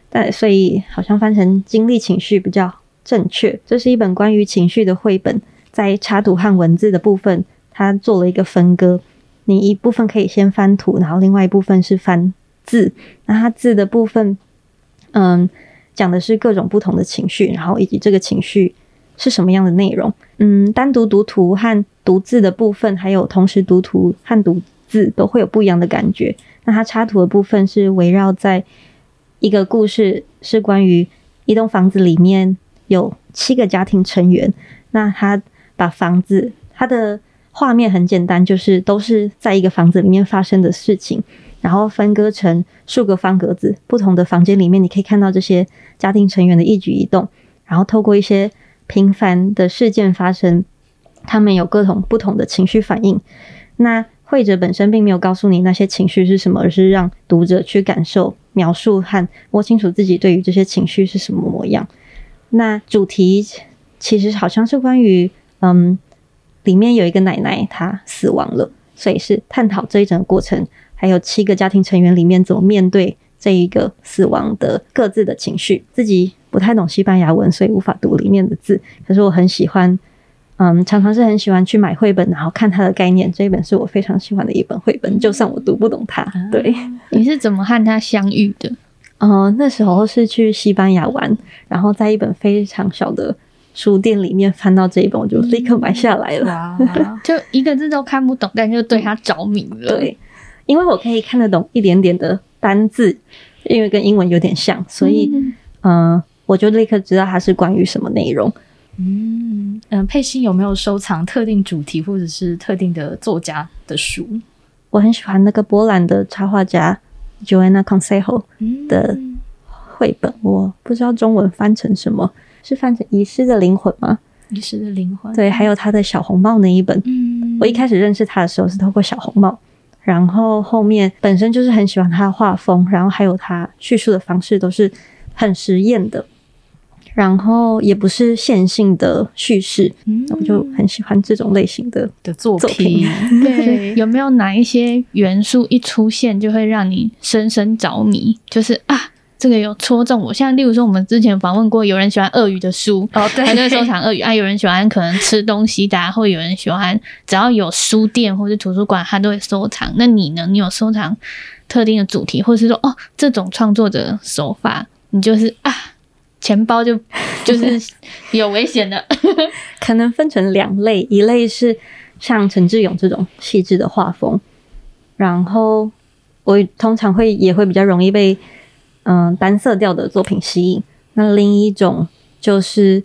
C: 但所以好像翻成经历情绪比较正确。这是一本关于情绪的绘本，在插图和文字的部分，它做了一个分割，你一部分可以先翻图，然后另外一部分是翻。字，那它字的部分，嗯，讲的是各种不同的情绪，然后以及这个情绪是什么样的内容。嗯，单独读图和读字的部分，还有同时读图和读字都会有不一样的感觉。那它插图的部分是围绕在一个故事，是关于一栋房子里面有七个家庭成员。那他把房子，他的画面很简单，就是都是在一个房子里面发生的事情，然后分割成数个方格子，不同的房间里面你可以看到这些家庭成员的一举一动，然后透过一些平凡的事件发生，他们有各种不同的情绪反应。那绘者本身并没有告诉你那些情绪是什么，而是让读者去感受、描述和摸清楚自己对于这些情绪是什么模样。那主题其实好像是关于，嗯，里面有一个奶奶她死亡了，所以是探讨这一整个过程，还有七个家庭成员里面怎么面对这一个死亡的各自的情绪。自己不太懂西班牙文，所以无法读里面的字，可是我很喜欢。嗯，常常是很喜欢去买绘本，然后看它的概念。这一本是我非常喜欢的一本绘本，就算我读不懂它。对，
A: 你是怎么和它相遇的？
C: 嗯，那时候是去西班牙玩，然后在一本非常小的书店里面翻到这一本，我就立刻买下来了。
A: 哇，就一个字都看不懂，但就对他着迷了。
C: 对，因为我可以看得懂一点点的单字，因为跟英文有点像，所以嗯，嗯，我就立刻知道它是关于什么内容。
B: 嗯嗯，佩欣有没有收藏特定主题或者是特定的作家的书？
C: 我很喜欢那个波兰的插画家 Joanna Consejo 的绘本，嗯，我不知道中文翻成什么，是翻成《遗失的灵魂》吗？
B: 遗失的灵魂。
C: 对，还有他的小红帽那一本。嗯，我一开始认识他的时候是透过小红帽，然后后面本身就是很喜欢他的画风，然后还有他叙述的方式都是很实验的。然后也不是线性的叙事，嗯，我就很喜欢这种类型的
B: 的作品。
A: 对，有没有哪一些元素一出现就会让你深深着迷？就是啊，这个有戳中我。像例如说，我们之前访问过，有人喜欢鳄鱼的书，哦，对，还在收藏鳄鱼 啊。有人喜欢可能吃东西的，或有人喜欢只要有书店或者图书馆，他都会收藏。那你呢？你有收藏特定的主题，或者是说，哦，这种创作者手法，你就是啊。钱包就 就是有危险的，
C: 可能分成两类，一类是像陈志勇这种细致的画风，然后我通常会也会比较容易被嗯单色调的作品吸引。那另一种就是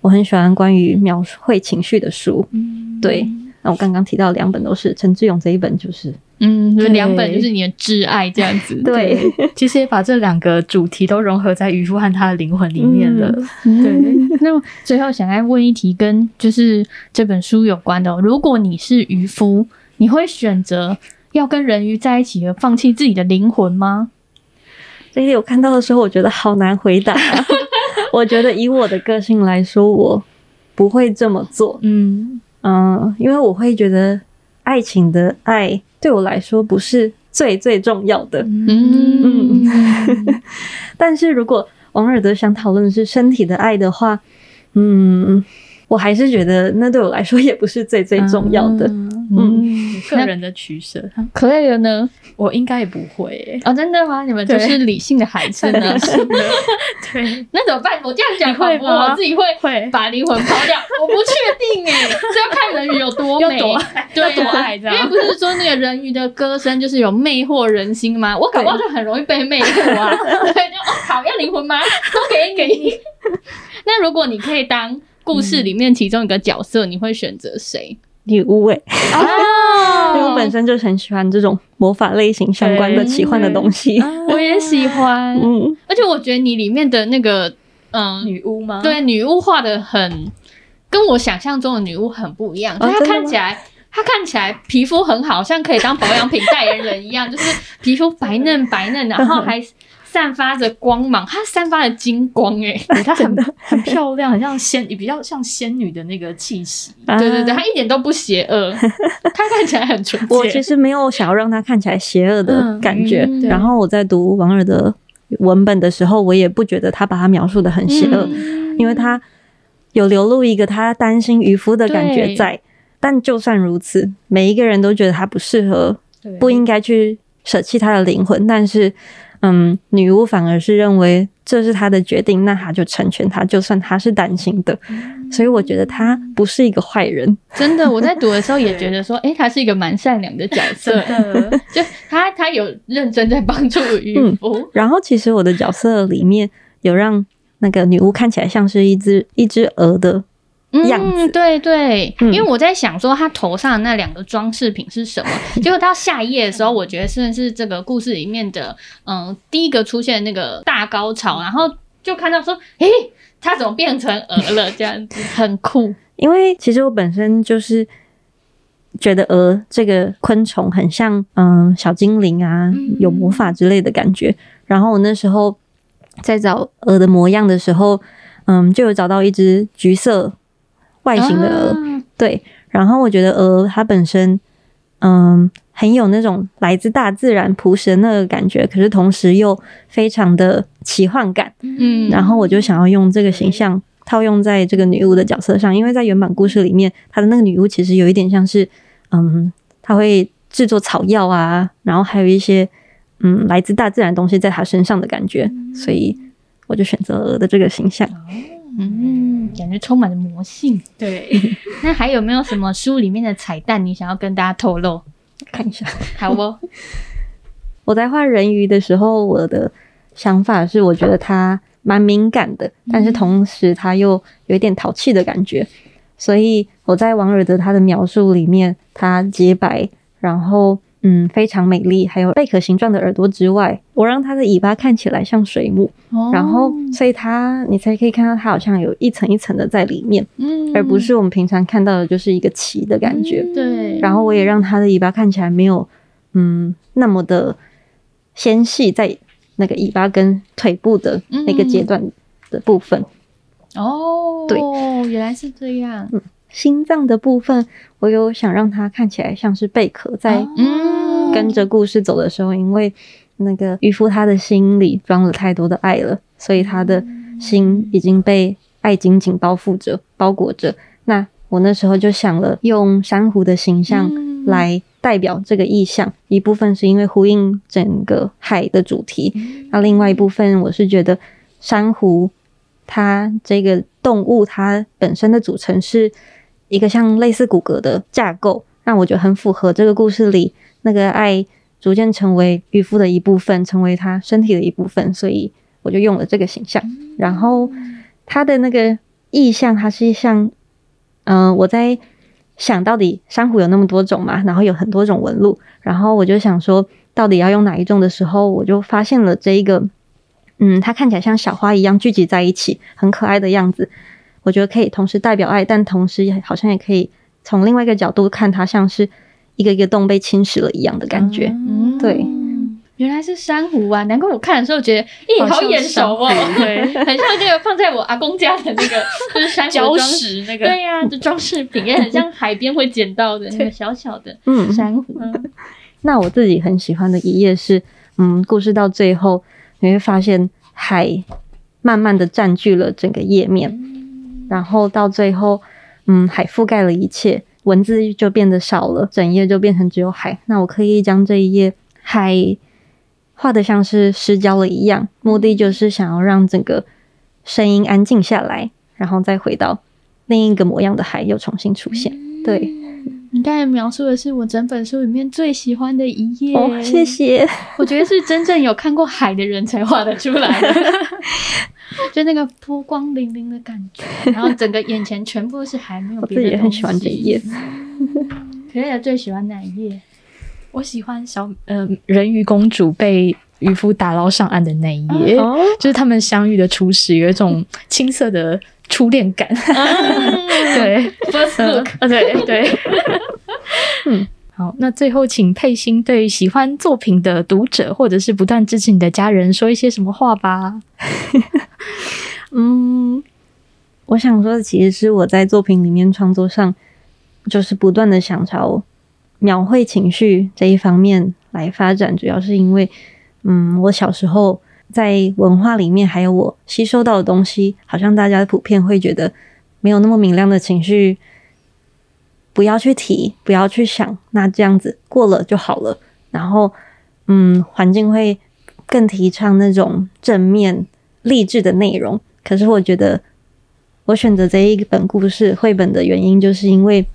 C: 我很喜欢关于描绘情绪的书，嗯、对。那我刚刚提到两本都是陈志勇这一本就是。
A: 嗯，两本就是你的挚爱这样子。
C: 对，
B: 其实也把这两个主题都融合在渔夫和他的灵魂里面了。
A: 嗯、对，那么最后想来问一题，跟就是这本书有关的、哦。如果你是渔夫，你会选择要跟人鱼在一起而放弃自己的灵魂吗？
C: 这一题我看到的时候，我觉得好难回答。我觉得以我的个性来说，我不会这么做。嗯嗯，因为我会觉得爱情的爱。对我来说不是最最重要的，嗯，嗯 但是如果王尔德想讨论的是身体的爱的话，嗯，我还是觉得那对我来说也不是最最重要的，嗯。
B: 嗯，个人的取舍。
A: 可爱的呢？
B: 我应该也不会、欸。
A: 哦，真的吗？你们就是理性的孩子呢？对。那怎么办？我这样讲会吗？我自己会会把灵魂抛掉。我不确定哎、欸，这要看人鱼有多美，多对、啊，多爱这样。因为不是说那个人鱼的歌声就是有魅惑人心吗？我搞不好就很容易被魅惑啊。对，就哦，好，要灵魂吗？都给给你。那如果你可以当故事里面其中一个角色，嗯、你会选择谁？
C: 女巫诶、欸，因为我本身就很喜欢这种魔法类型相关的奇幻的东西，
A: 我也喜欢。嗯，而且我觉得你里面的那个嗯
B: 女巫吗？
A: 对，女巫画的很跟我想象中的女巫很不一样。她看起来，她看起来皮肤很好，像可以当保养品 代言人一样，就是皮肤白嫩白嫩，然后还。散发着光芒，它散发着金光诶、欸，
B: 它很很漂亮，很像仙，比较像仙女的那个气息。
A: 对对对，它一点都不邪恶，它看起来很纯洁。
C: 我其实没有想要让它看起来邪恶的感觉、嗯。然后我在读王尔的文本的时候，我也不觉得他把它描述的很邪恶、嗯，因为他有流露一个他担心渔夫的感觉在。但就算如此，每一个人都觉得他不适合，不应该去舍弃他的灵魂，但是。嗯，女巫反而是认为这是她的决定，那她就成全她，就算她是担心的。所以我觉得她不是一个坏人。
A: 真的，我在读的时候也觉得说，诶，她是一个蛮善良的角色。就她，她有认真在帮助 渔夫、嗯。
C: 然后，其实我的角色里面有让那个女巫看起来像是一只一只鹅的样子。
A: 嗯、对对、
C: 嗯，
A: 因为我在想说他头上的那两个装饰品是什么，结果到下一页的时候，我觉得是是这个故事里面的嗯第一个出现的那个大高潮，然后就看到说，诶，他怎么变成鹅了？这样子很酷。
C: 因为其实我本身就是觉得鹅这个昆虫很像嗯小精灵啊，有魔法之类的感觉。然后我那时候在找鹅的模样的时候，嗯，就有找到一只橘色外形的鹅，啊，对。然后我觉得鹅它本身，嗯，很有那种来自大自然朴实的那个感觉，可是同时又非常的奇幻感。嗯，然后我就想要用这个形象套用在这个女巫的角色上，因为在原版故事里面，她的那个女巫其实有一点像是，嗯，她会制作草药啊，然后还有一些。嗯，来自大自然东西在她身上的感觉，嗯、所以我就选择鹅的这个形象。
A: 嗯，感觉充满了魔性。对，那还有没有什么书里面的彩蛋你想要跟大家透露？
C: 看一下，
A: 好不？
C: 我在画人鱼的时候，我的想法是，我觉得他蛮敏感的，但是同时他又有一点淘气的感觉，所以我在王尔德他的描述里面，他洁白，然后。嗯，非常美丽。还有贝壳形状的耳朵之外，我让它的尾巴看起来像水母，哦、然后所以它你才可以看到它好像有一层一层的在里面，嗯，而不是我们平常看到的就是一个鳍的感觉。
A: 嗯、对。
C: 然后我也让它的尾巴看起来没有嗯那么的纤细，在那个尾巴跟腿部的那个阶段的部分。
A: 嗯、哦，
C: 对，
A: 原来是这样。
C: 嗯。心脏的部分，我有想让它看起来像是贝壳在跟着故事走的时候，因为那个渔夫他的心里装了太多的爱了，所以他的心已经被爱紧紧包覆着、包裹着。那我那时候就想了，用珊瑚的形象来代表这个意象，一部分是因为呼应整个海的主题，那另外一部分我是觉得珊瑚它这个动物它本身的组成是。一个像类似骨骼的架构，让我觉得很符合这个故事里那个爱逐渐成为渔夫的一部分，成为他身体的一部分，所以我就用了这个形象。然后他的那个意象，它是像，嗯、呃，我在想到底珊瑚有那么多种嘛，然后有很多种纹路，然后我就想说，到底要用哪一种的时候，我就发现了这一个，嗯，它看起来像小花一样聚集在一起，很可爱的样子。我觉得可以同时代表爱，但同时也好像也可以从另外一个角度看它，像是一个一个洞被侵蚀了一样的感觉。嗯，对，
A: 原来是珊瑚啊！难怪我看的时候觉得，咦，好眼熟哦，对，很像那个放在我阿公家的那个 就是珊瑚礁石那个，对呀、啊，就装饰品，也很像海边会捡到的那个小小的嗯。珊瑚。
C: 那我自己很喜欢的一页是，嗯，故事到最后你会发现海慢慢的占据了整个页面。然后到最后，嗯，海覆盖了一切，文字就变得少了，整页就变成只有海。那我可以将这一页海画的像是失焦了一样，目的就是想要让整个声音安静下来，然后再回到另一个模样的海又重新出现。对，
A: 你刚才描述的是我整本书里面最喜欢的一页。
C: 哦，谢谢。
A: 我觉得是真正有看过海的人才画得出来的。就那个波光粼粼的感觉，然后整个眼前全部是海，没有别的东西。我自己也很喜欢这一页。可可最喜欢哪一页？
B: 我喜欢小呃人鱼公主被渔夫打捞上岸的那一页，哦，就是他们相遇的初始，有一种青涩的初恋感。对
A: ，First look，
B: 呃，对对。那最后请佩欣对喜欢作品的读者，或者是不断支持你的家人，说一些什么话吧。
C: 嗯，我想说的其实是我在作品里面创作上，就是不断的想朝描绘情绪这一方面来发展，主要是因为，嗯，我小时候在文化里面，还有我吸收到的东西，好像大家普遍会觉得没有那么明亮的情绪。不要去提，不要去想，那这样子过了就好了。然后，嗯，环境会更提倡那种正面励志的内容。可是，我觉得我选择这一本故事绘本的原因，就是因为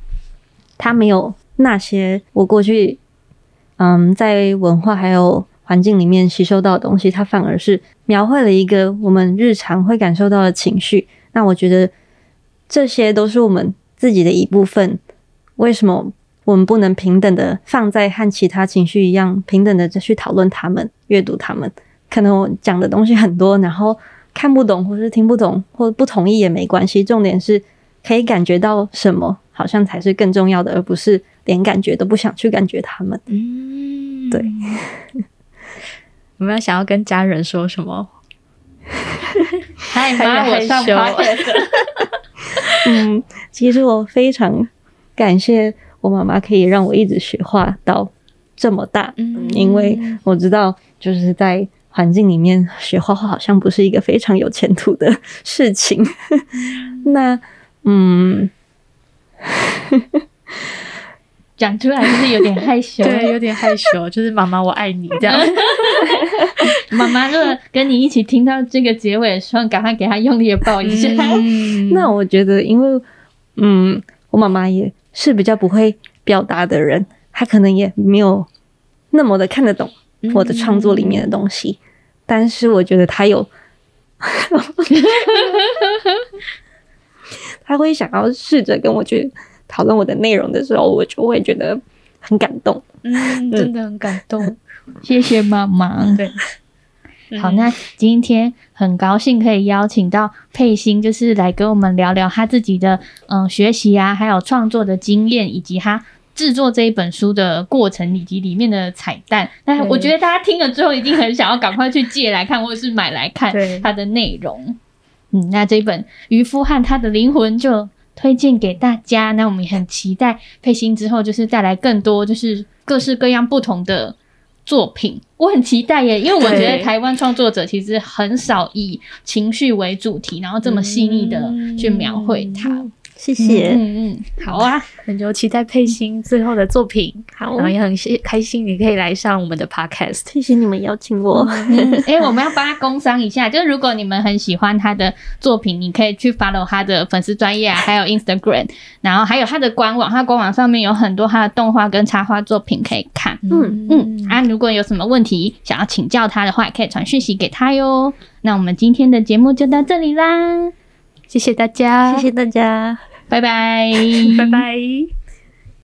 C: 它没有那些我过去嗯在文化还有环境里面吸收到的东西，它反而是描绘了一个我们日常会感受到的情绪。那我觉得。这些都是我们自己的一部分。为什么我们不能平等的放在和其他情绪一样平等的去讨论他们、阅读他们？可能我讲的东西很多，然后看不懂或是听不懂或不同意也没关系。重点是可以感觉到什么，好像才是更重要的，而不是连感觉都不想去感觉他们。嗯，对。
B: 有没有想要跟家人说什么？
A: 嗨妈，我上
C: 嗯，其实我非常感谢我妈妈可以让我一直学画到这么大，嗯，因为我知道就是在环境里面学画画好像不是一个非常有前途的事情。那，嗯。
A: 讲出来就是有点害羞，
B: 对，有点害羞，就是妈妈我爱你这样。
A: 妈妈如果跟你一起听到这个结尾的时候，赶快给她用力的抱一下。
C: 嗯、那我觉得，因为嗯，我妈妈也是比较不会表达的人，他可能也没有那么的看得懂我的创作里面的东西，嗯、但是我觉得他有，他会想要试着跟我去。讨论我的内容的时候，我就会觉得很感动。
B: 嗯，真的很感动。
A: 谢谢妈妈。对，好，那今天很高兴可以邀请到佩欣，就是来跟我们聊聊他自己的嗯学习啊，还有创作的经验，以及他制作这一本书的过程，以及里面的彩蛋。那我觉得大家听了之后，一定很想要赶快去借来看，或者是买来看它的内容。嗯，那这一本《渔夫和他的灵魂》就。推荐给大家，那我们也很期待佩欣之后就是带来更多就是各式各样不同的作品，我很期待耶，因为我觉得台湾创作者其实很少以情绪为主题，然后这么细腻的去描绘它。嗯
C: 谢谢，
A: 嗯嗯，好啊，
B: 那就期待佩欣最后的作品。好，然后也很开心你可以来上我们的 podcast，
C: 谢谢你们邀请我。哎、
A: 嗯欸，我们要帮他工商一下，就是如果你们很喜欢他的作品，你可以去 follow 他的粉丝专页啊，还有 Instagram，然后还有他的官网，他官网上面有很多他的动画跟插画作品可以看。嗯嗯，啊，如果有什么问题想要请教他的话，也可以传讯息给他哟。那我们今天的节目就到这里啦。谢谢大家，
C: 谢谢大家，
A: 拜拜，
B: 拜拜。